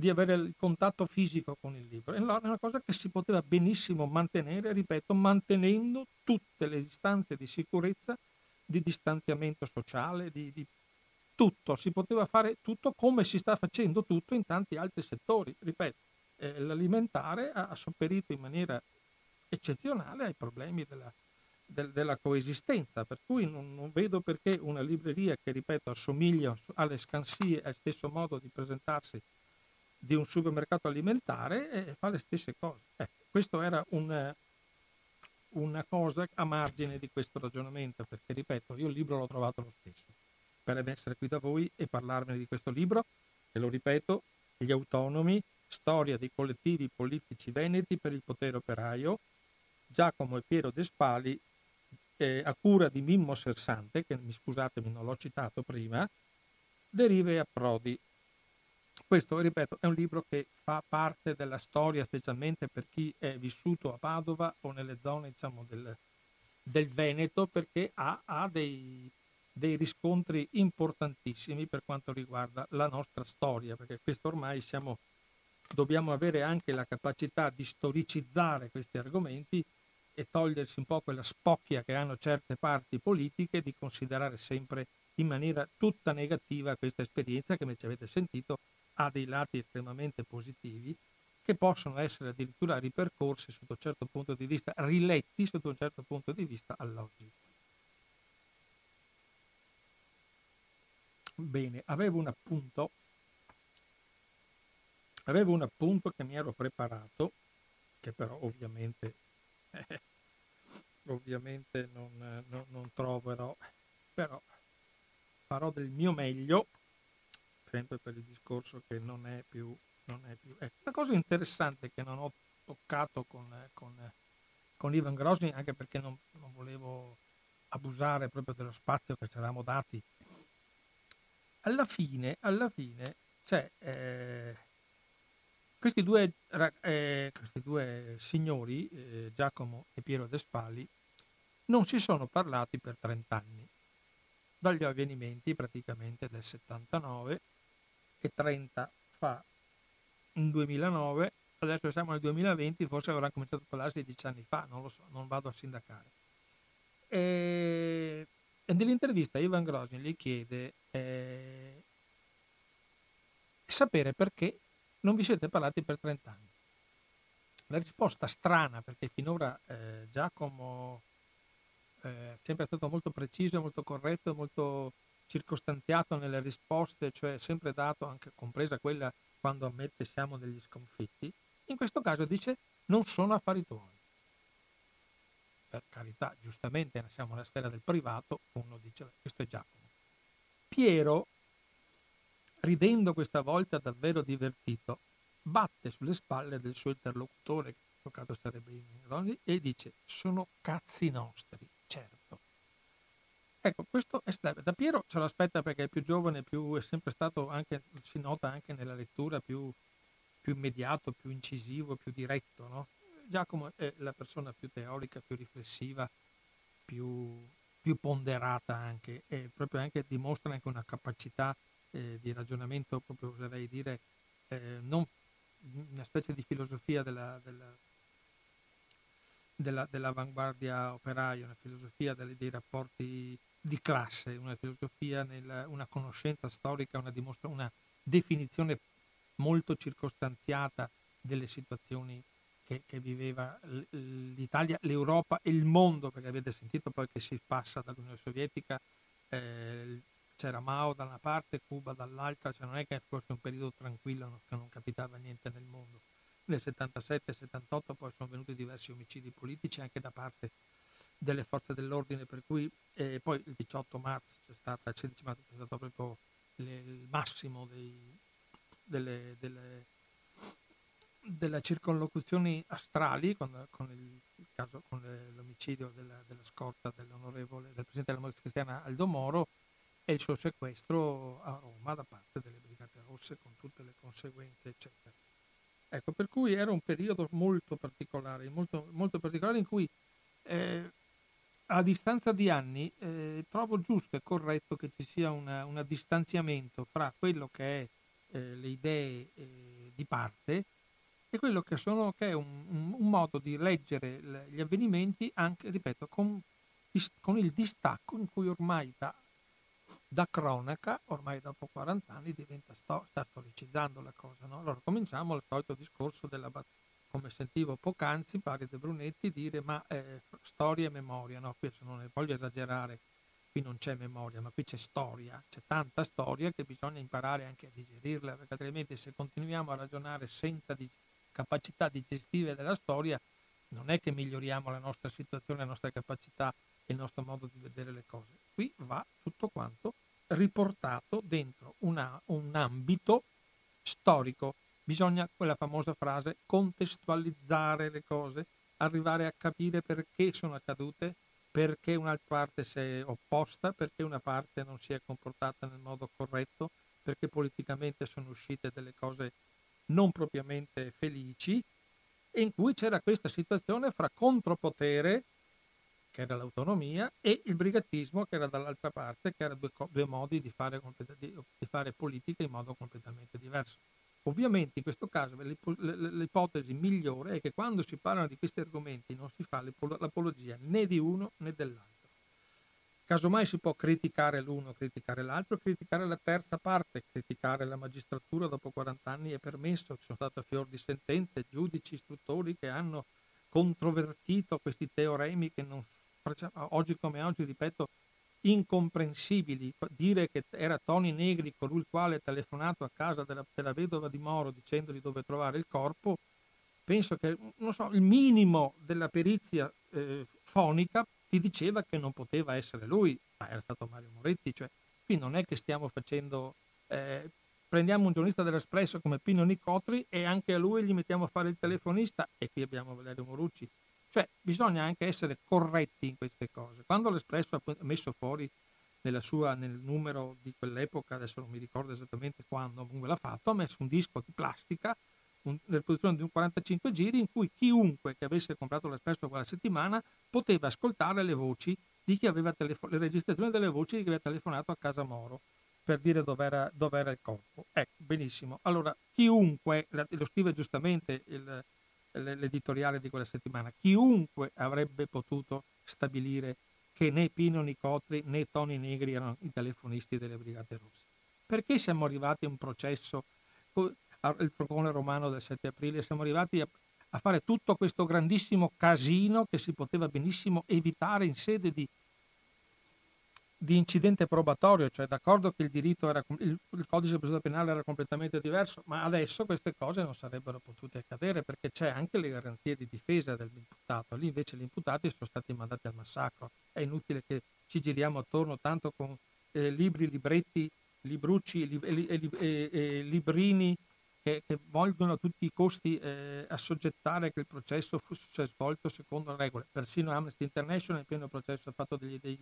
di avere il contatto fisico con il libro. È una cosa che si poteva benissimo mantenere, ripeto, mantenendo tutte le istanze di sicurezza, di distanziamento sociale, di, di tutto, si poteva fare tutto come si sta facendo tutto in tanti altri settori. Ripeto, eh, l'alimentare ha, ha, sopperito in maniera eccezionale ai problemi della, del, della coesistenza, per cui non, non, vedo perché una libreria che, ripeto, assomiglia alle scansie, al stesso modo di presentarsi di un supermercato alimentare, eh, fa le stesse cose. Eh, questo era un, una cosa a margine di questo ragionamento, perché, ripeto, io il libro l'ho trovato lo stesso per essere qui da voi e parlarvene di questo libro, e lo ripeto, Gli autonomi, storia dei collettivi politici veneti per il potere operaio, Giacomo e Piero Despali, eh, a cura di Mimmo Sersante, che mi scusatemi non l'ho citato prima, Derive a Prodi. Questo, ripeto, è un libro che fa parte della storia, specialmente per chi è vissuto a Padova o nelle zone diciamo, del, del Veneto, perché ha, ha dei dei riscontri importantissimi per quanto riguarda la nostra storia, perché questo ormai siamo, dobbiamo avere anche la capacità di storicizzare questi argomenti e togliersi un po' quella spocchia che hanno certe parti politiche di considerare sempre in maniera tutta negativa questa esperienza che, ci avete sentito, ha dei lati estremamente positivi che possono essere addirittura ripercorsi sotto un certo punto di vista, riletti sotto un certo punto di vista all'oggi. Bene, avevo un appunto, avevo un appunto che mi ero preparato, che però ovviamente, eh, ovviamente non, non, non troverò, però farò del mio meglio, sempre per il discorso che non è più... Non è più. Ecco, una cosa interessante che non ho toccato con, con, con Ivan Grosny, anche perché non, non volevo abusare proprio dello spazio che ci eravamo dati. Alla fine, alla fine cioè, eh, questi, due, eh, questi, due, signori, eh, Giacomo e Piero Despali, non si sono parlati per 30 anni, dagli avvenimenti praticamente del 79 e 30 fa, in 2009, adesso siamo nel 2020, forse avranno cominciato a parlarsi 10 anni fa, non lo so, non vado a sindacare. E e nell'intervista Ivan Grosny gli chiede eh, sapere perché non vi siete parlati per 30 anni. La risposta strana, perché finora eh, Giacomo eh, è sempre stato molto preciso, molto corretto, molto circostanziato nelle risposte, cioè sempre dato, anche compresa quella quando ammette siamo degli sconfitti, in questo caso dice non sono affari tuoi. Per carità, giustamente siamo nella sfera del privato, uno dice questo è Giacomo. Piero, ridendo questa volta davvero divertito, batte sulle spalle del suo interlocutore, che in questo caso sarebbe in e dice sono cazzi nostri, certo. Ecco, questo è da Piero ce l'aspetta perché è più giovane, più, è sempre stato anche, si nota anche nella lettura più, più immediato, più incisivo, più diretto, no? Giacomo è la persona più teorica, più riflessiva, più, più ponderata anche e proprio anche dimostra anche una capacità eh, di ragionamento, proprio oserei dire, eh, non una specie di filosofia della, della, della, dell'avanguardia operaia, una filosofia dei, dei rapporti di classe, una filosofia, nel, una conoscenza storica, una, dimostra, una definizione molto circostanziata delle situazioni che, che, viveva l'Italia, l'Europa e il mondo, perché avete sentito poi che si passa dall'Unione Sovietica, eh, c'era Mao da una parte, Cuba dall'altra, cioè non è che fosse un periodo tranquillo che non capitava niente nel mondo. Nel 77-78 poi sono venuti diversi omicidi politici anche da parte delle forze dell'ordine, per cui eh, poi il 18 marzo c'è stata, il 16 marzo c'è stato proprio le, il massimo dei, delle, delle, delle, circonlocuzioni astrali con, con, il, il caso, con l'omicidio della, della scorta dell'onorevole, del presidente della Democrazia Cristiana Aldo Moro e il suo sequestro a Roma da parte delle Brigate Rosse con tutte le conseguenze, eccetera. Ecco, per cui era un periodo molto particolare, molto, molto particolare in cui eh, a distanza di anni eh, trovo giusto e corretto che ci sia un distanziamento fra quello che è eh, le idee eh, di parte e quello che, sono, che è un, un, un, modo di leggere gli avvenimenti anche, ripeto, con, con il distacco in cui ormai da, da, cronaca, ormai dopo 40 anni, diventa sto, sta storicizzando la cosa. No? Allora cominciamo il solito discorso della battaglia come sentivo poc'anzi, pare De Brunetti dire ma eh, storia e memoria, no, qui non ne voglio esagerare, qui non c'è memoria, ma qui c'è storia, c'è tanta storia che bisogna imparare anche a digerirla, perché altrimenti se continuiamo a ragionare senza di capacità digestive della storia, non è che miglioriamo la nostra situazione, la nostra capacità e il nostro modo di vedere le cose. Qui va tutto quanto riportato dentro una, un ambito storico Bisogna, quella famosa frase, contestualizzare le cose, arrivare a capire perché sono accadute, perché una parte si è opposta, perché una parte non si è comportata nel modo corretto, perché politicamente sono uscite delle cose non propriamente felici, in cui c'era questa situazione fra contropotere, che era l'autonomia, e il brigatismo, che era dall'altra parte, che erano due, due, modi di fare, di fare politica in modo completamente diverso. Ovviamente in questo caso l'ipotesi migliore è che quando si parlano di questi argomenti non si fa l'apologia né di uno né dell'altro. Casomai si può criticare l'uno, criticare l'altro, criticare la terza parte, criticare la magistratura dopo 40 anni è permesso, ci sono state fior di sentenze, giudici, istruttori che hanno controvertito questi teoremi che non, oggi come oggi, ripeto, incomprensibili. Dire che era Tony Negri colui il quale ha telefonato a casa della, della, vedova di Moro dicendogli dove trovare il corpo, penso che so, il minimo della perizia eh, fonica ti diceva che non poteva essere lui, ma era stato Mario Moretti. Cioè, qui non è che stiamo facendo... Eh, prendiamo un giornalista dell'Espresso come Pino Nicotri e anche a lui gli mettiamo a fare il telefonista e qui abbiamo Valerio Morucci cioè bisogna anche essere corretti in queste cose. Quando l'Espresso ha messo fuori sua, nel numero di quell'epoca, adesso non mi ricordo esattamente quando comunque l'ha fatto, ha messo un disco di plastica un, nella produzione di un 45 giri in cui chiunque che avesse comprato l'Espresso quella settimana poteva ascoltare le voci di chi aveva telefonato, le registrazioni delle voci di chi aveva telefonato a casa Moro per dire dov'era, dov'era il corpo. Ecco, benissimo. Allora, chiunque, lo scrive giustamente il, l'editoriale di quella settimana. Chiunque avrebbe potuto stabilire che né Pino Nicotri né Tony Negri erano i telefonisti delle Brigate Rosse. Perché siamo arrivati a un processo, il procone romano del 7 aprile, siamo arrivati a, a fare tutto questo grandissimo casino che si poteva benissimo evitare in sede di di incidente probatorio, cioè d'accordo che il diritto era, il, il codice di procedura penale era completamente diverso, ma adesso queste cose non sarebbero potute accadere perché c'è anche le garanzie di difesa dell'imputato. Lì invece gli imputati sono stati mandati al massacro. È inutile che ci giriamo attorno tanto con eh, libri, libretti, librucci li, e, e, e, librini che, che, vogliono a tutti i costi eh, assoggettare che il processo fosse svolto secondo regole. Persino Amnesty International in pieno processo ha fatto degli, dei,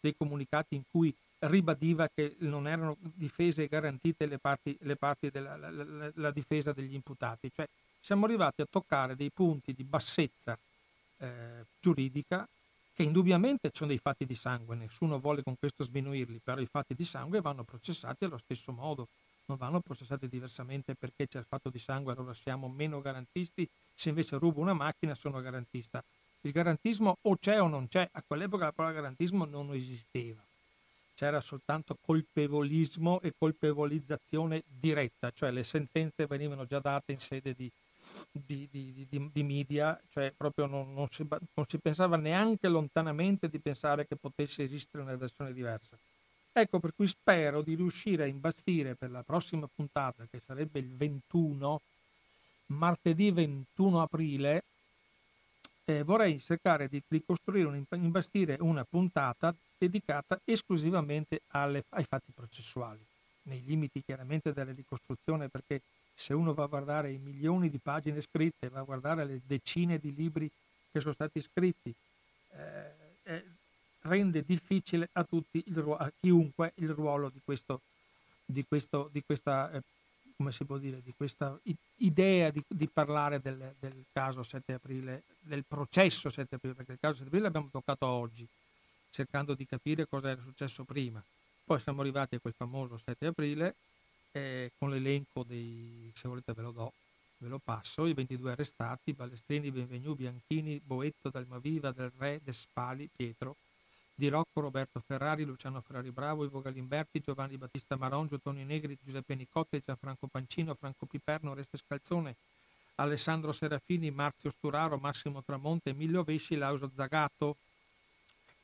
dei comunicati in cui ribadiva che non erano difese e garantite le parti, le parti della la, la, la difesa degli imputati. Cioè siamo arrivati a toccare dei punti di bassezza eh, giuridica che indubbiamente sono dei fatti di sangue, nessuno vuole con questo sminuirli, però i fatti di sangue vanno processati allo stesso modo, non vanno processati diversamente perché c'è il fatto di sangue allora siamo meno garantisti, se invece rubo una macchina sono garantista. Il garantismo o c'è o non c'è, a quell'epoca la parola garantismo non esisteva. C'era soltanto colpevolismo e colpevolizzazione diretta, cioè le sentenze venivano già date in sede di, di, di, di, di media, cioè proprio non, non, si, non si pensava neanche lontanamente di pensare che potesse esistere una versione diversa. Ecco per cui spero di riuscire a imbastire per la prossima puntata, che sarebbe il 21, martedì 21 aprile, eh, vorrei cercare di, di costruire, un, imbastire una puntata dedicata esclusivamente alle, ai fatti processuali, nei limiti chiaramente della ricostruzione, perché se uno va a guardare i milioni di pagine scritte, va a guardare le decine di libri che sono stati scritti, eh, eh, rende difficile a tutti, il, a chiunque, il ruolo di, questo, di, questo, di questa eh, come si può dire, di questa idea di, di parlare del, del, caso 7 aprile, del processo 7 aprile, perché il caso 7 aprile l'abbiamo toccato oggi, cercando di capire cosa era successo prima. Poi siamo arrivati a quel famoso 7 aprile eh, con l'elenco dei, se volete ve lo do, ve lo passo, i 22 arrestati, Balestrini, Benvenu, Bianchini, Boetto, Dalmaviva, Del Re, Despali, Pietro, di Rocco, Roberto Ferrari, Luciano Ferrari Bravo, Ivo Galimberti, Giovanni Battista Marongio, Toni Negri, Giuseppe Nicotte, Gianfranco Pancino, Franco Piperno, Reste Scalzone, Alessandro Serafini, Marzio Sturaro, Massimo Tramonte, Emilio Vesci, Lauso Zagato.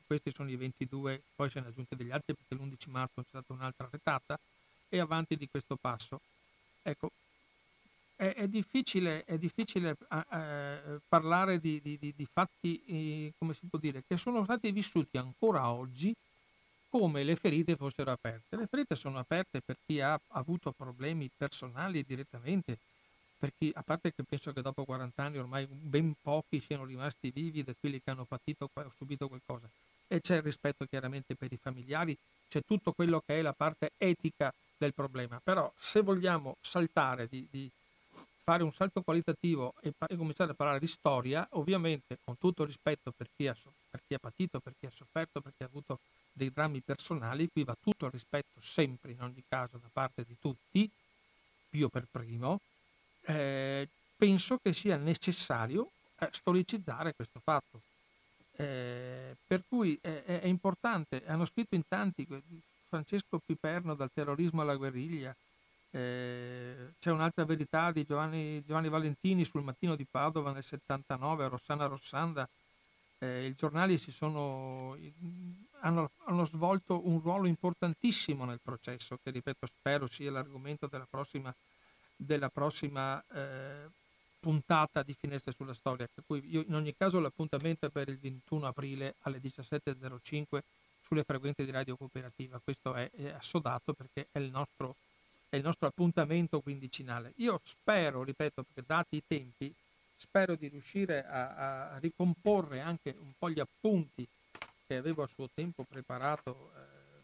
Questi sono i 22, poi se ne aggiunti degli altri perché l'11 marzo c'è stata un'altra retata e avanti di questo passo. Ecco, è, è difficile, è difficile eh, parlare di, di, di, di fatti, eh, come si può dire, che sono stati vissuti ancora oggi come le ferite fossero aperte. Le ferite sono aperte per chi ha avuto problemi personali direttamente, per chi, a parte che penso che dopo 40 anni ormai ben pochi siano rimasti vivi da quelli che hanno patito o subito qualcosa. E c'è il rispetto chiaramente per i familiari, c'è tutto quello che è la parte etica del problema. Però se vogliamo saltare di, di fare un salto qualitativo e, e, cominciare a parlare di storia, ovviamente con tutto rispetto per chi, ha, per chi ha patito, per chi ha sofferto, per chi ha avuto dei drammi personali, qui va tutto il rispetto sempre in ogni caso da parte di tutti, io per primo, eh, penso che sia necessario eh, storicizzare questo fatto. Eh, per cui è, è, importante, hanno scritto in tanti, Francesco Piperno dal terrorismo alla guerriglia, eh, c'è un'altra verità di Giovanni, Giovanni, Valentini sul mattino di Padova nel 79, Rossana Rossanda. Eh, I giornali sono, hanno, hanno, svolto un ruolo importantissimo nel processo, che ripeto spero sia l'argomento della prossima, della prossima eh, puntata di Finestre sulla Storia. Per cui io, in ogni caso l'appuntamento è per il 21 aprile alle 17.05 sulle frequenze di Radio Cooperativa. Questo è, è assodato perché è il nostro è il nostro appuntamento quindicinale. Io spero, ripeto, perché dati i tempi, spero di riuscire a, a ricomporre anche un po' gli appunti che avevo a suo tempo preparato eh,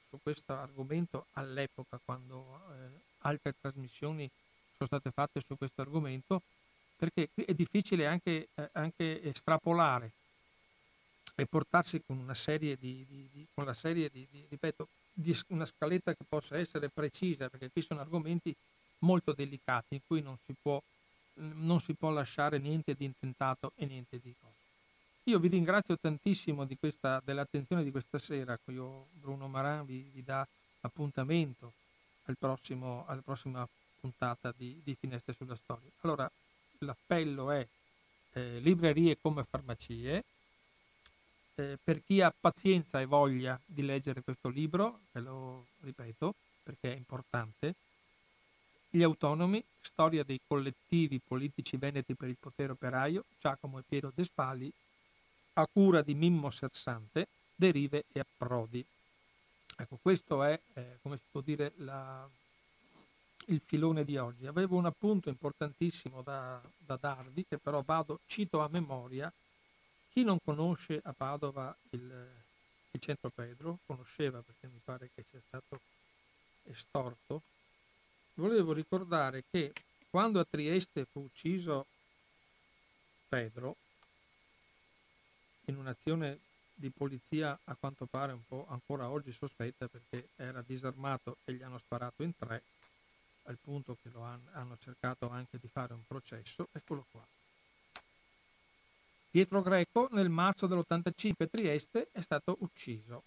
su questo argomento all'epoca, quando eh, altre trasmissioni sono state fatte su questo argomento, perché qui è difficile anche, eh, anche estrapolare e portarsi con una serie di, di, di, con serie di, ripeto, una scaletta che possa essere precisa, perché qui sono argomenti molto delicati in cui non si può, non si può lasciare niente di intentato e niente di cosa. Io vi ringrazio tantissimo di questa, dell'attenzione di questa sera, io Bruno Maran vi, vi dà appuntamento al prossimo, alla prossima puntata di, di, Finestre sulla Storia. Allora, l'appello è eh, librerie come farmacie, eh, per chi ha pazienza e voglia di leggere questo libro, ve lo ripeto perché è importante, Gli autonomi, storia dei collettivi politici veneti per il potere operaio, Giacomo e Piero Despali, a cura di Mimmo Sersante, derive e approdi. Ecco, questo è, eh, come si può dire, la, il filone di oggi. Avevo un appunto importantissimo da, da, darvi, che però vado, cito a memoria. Chi non conosce a Padova il, il centro Pedro, conosceva perché mi pare che sia stato estorto, volevo ricordare che quando a Trieste fu ucciso Pedro, in un'azione di polizia a quanto pare un po' ancora oggi sospetta perché era disarmato e gli hanno sparato in tre, al punto che lo hanno, hanno cercato anche di fare un processo, eccolo qua. Pietro Greco nel marzo dell'85 a Trieste è stato ucciso.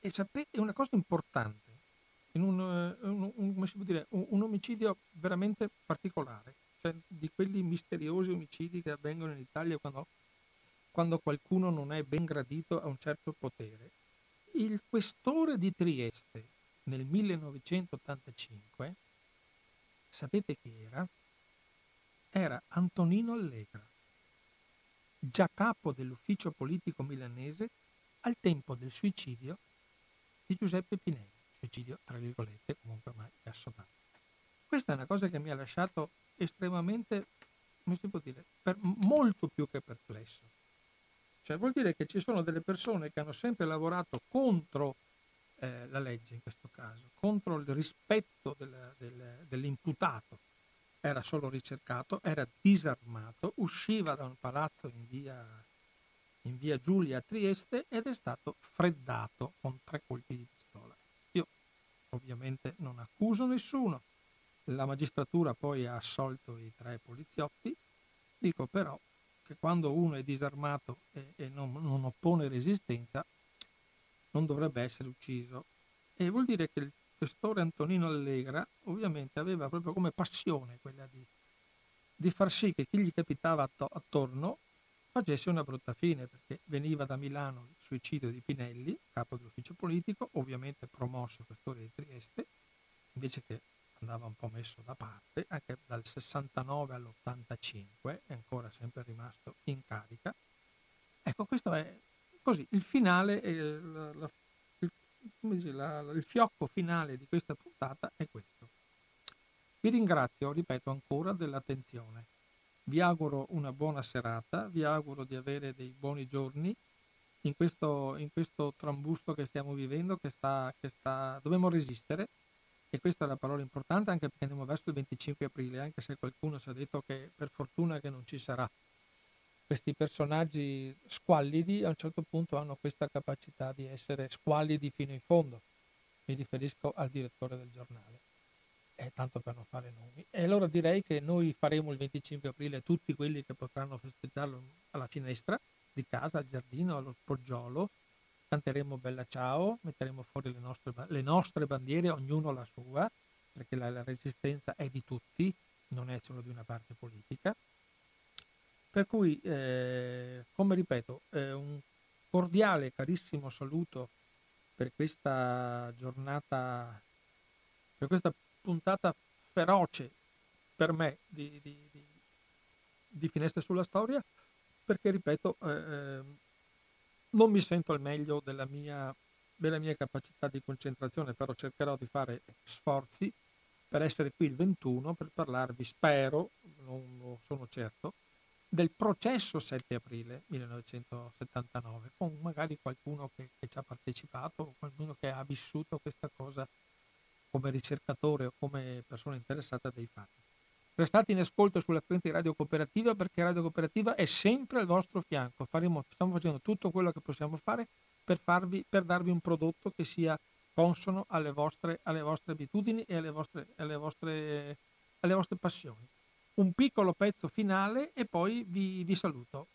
E sapete, una cosa importante, in un, eh, un, un, dire, un omicidio veramente particolare, cioè di quelli misteriosi omicidi che avvengono in Italia quando quando qualcuno non è ben gradito a un certo potere. Il questore di Trieste nel 1985, sapete chi era? Era Antonino Allegra, già capo dell'ufficio politico milanese al tempo del suicidio di Giuseppe Pinelli, suicidio tra virgolette comunque mai assonante. Questa è una cosa che mi ha lasciato estremamente, come si può dire, molto più che perplesso cioè vuol dire che ci sono delle persone che hanno sempre lavorato contro eh, la legge in questo caso, contro il rispetto del, del, dell'imputato. Era solo ricercato, era disarmato, usciva da un palazzo in via, in via Giulia a Trieste ed è stato freddato con tre colpi di pistola. Io ovviamente non accuso nessuno, la magistratura poi ha assolto i tre poliziotti, dico però che quando uno è disarmato e, e non, non, oppone resistenza non dovrebbe essere ucciso. E vuol dire che il questore Antonino Allegra ovviamente aveva proprio come passione quella di, di far sì che chi gli capitava atto- attorno facesse una brutta fine, perché veniva da Milano il suicidio di Pinelli, capo dell'ufficio politico, ovviamente promosso questore di Trieste, invece che andava un po' messo da parte, anche dal 69 all'85 è ancora sempre rimasto in carica. Ecco, questo è così, il finale, la, la, dice, la, il fiocco finale di questa puntata è questo. Vi ringrazio, ripeto ancora, dell'attenzione. Vi auguro una buona serata, vi auguro di avere dei buoni giorni in questo, in questo trambusto che stiamo vivendo, che sta, che sta, dobbiamo resistere e questa è la parola importante anche perché andiamo verso il 25 aprile, anche se qualcuno ci ha detto che per fortuna che non ci sarà. Questi personaggi squallidi a un certo punto hanno questa capacità di essere squallidi fino in fondo. Mi riferisco al direttore del giornale. È tanto per non fare nomi. E allora direi che noi faremo il 25 aprile tutti quelli che potranno festeggiarlo alla finestra di casa, al giardino, allo poggiolo, canteremo Bella Ciao, metteremo fuori le nostre, le nostre bandiere, ognuno la sua, perché la, la, resistenza è di tutti, non è solo di una parte politica. Per cui, eh, come ripeto, eh, un cordiale carissimo saluto per questa giornata, per questa puntata feroce per me di, di, di, di Finestre sulla Storia, perché ripeto, eh, ehm, non mi sento al meglio della mia, della mia capacità di concentrazione, però cercherò di fare sforzi per essere qui il 21 per parlarvi, spero, non lo sono certo, del processo 7 aprile 1979, con magari qualcuno che, che ci ha partecipato, qualcuno che ha vissuto questa cosa come ricercatore o come persona interessata dei fatti. Restate in ascolto sulla frequenza di Radio Cooperativa perché Radio Cooperativa è sempre al vostro fianco. Faremo, stiamo facendo tutto quello che possiamo fare per, farvi, per darvi un prodotto che sia consono alle vostre, alle vostre abitudini e alle vostre, alle, vostre, alle vostre, passioni. Un piccolo pezzo finale e poi vi, vi saluto.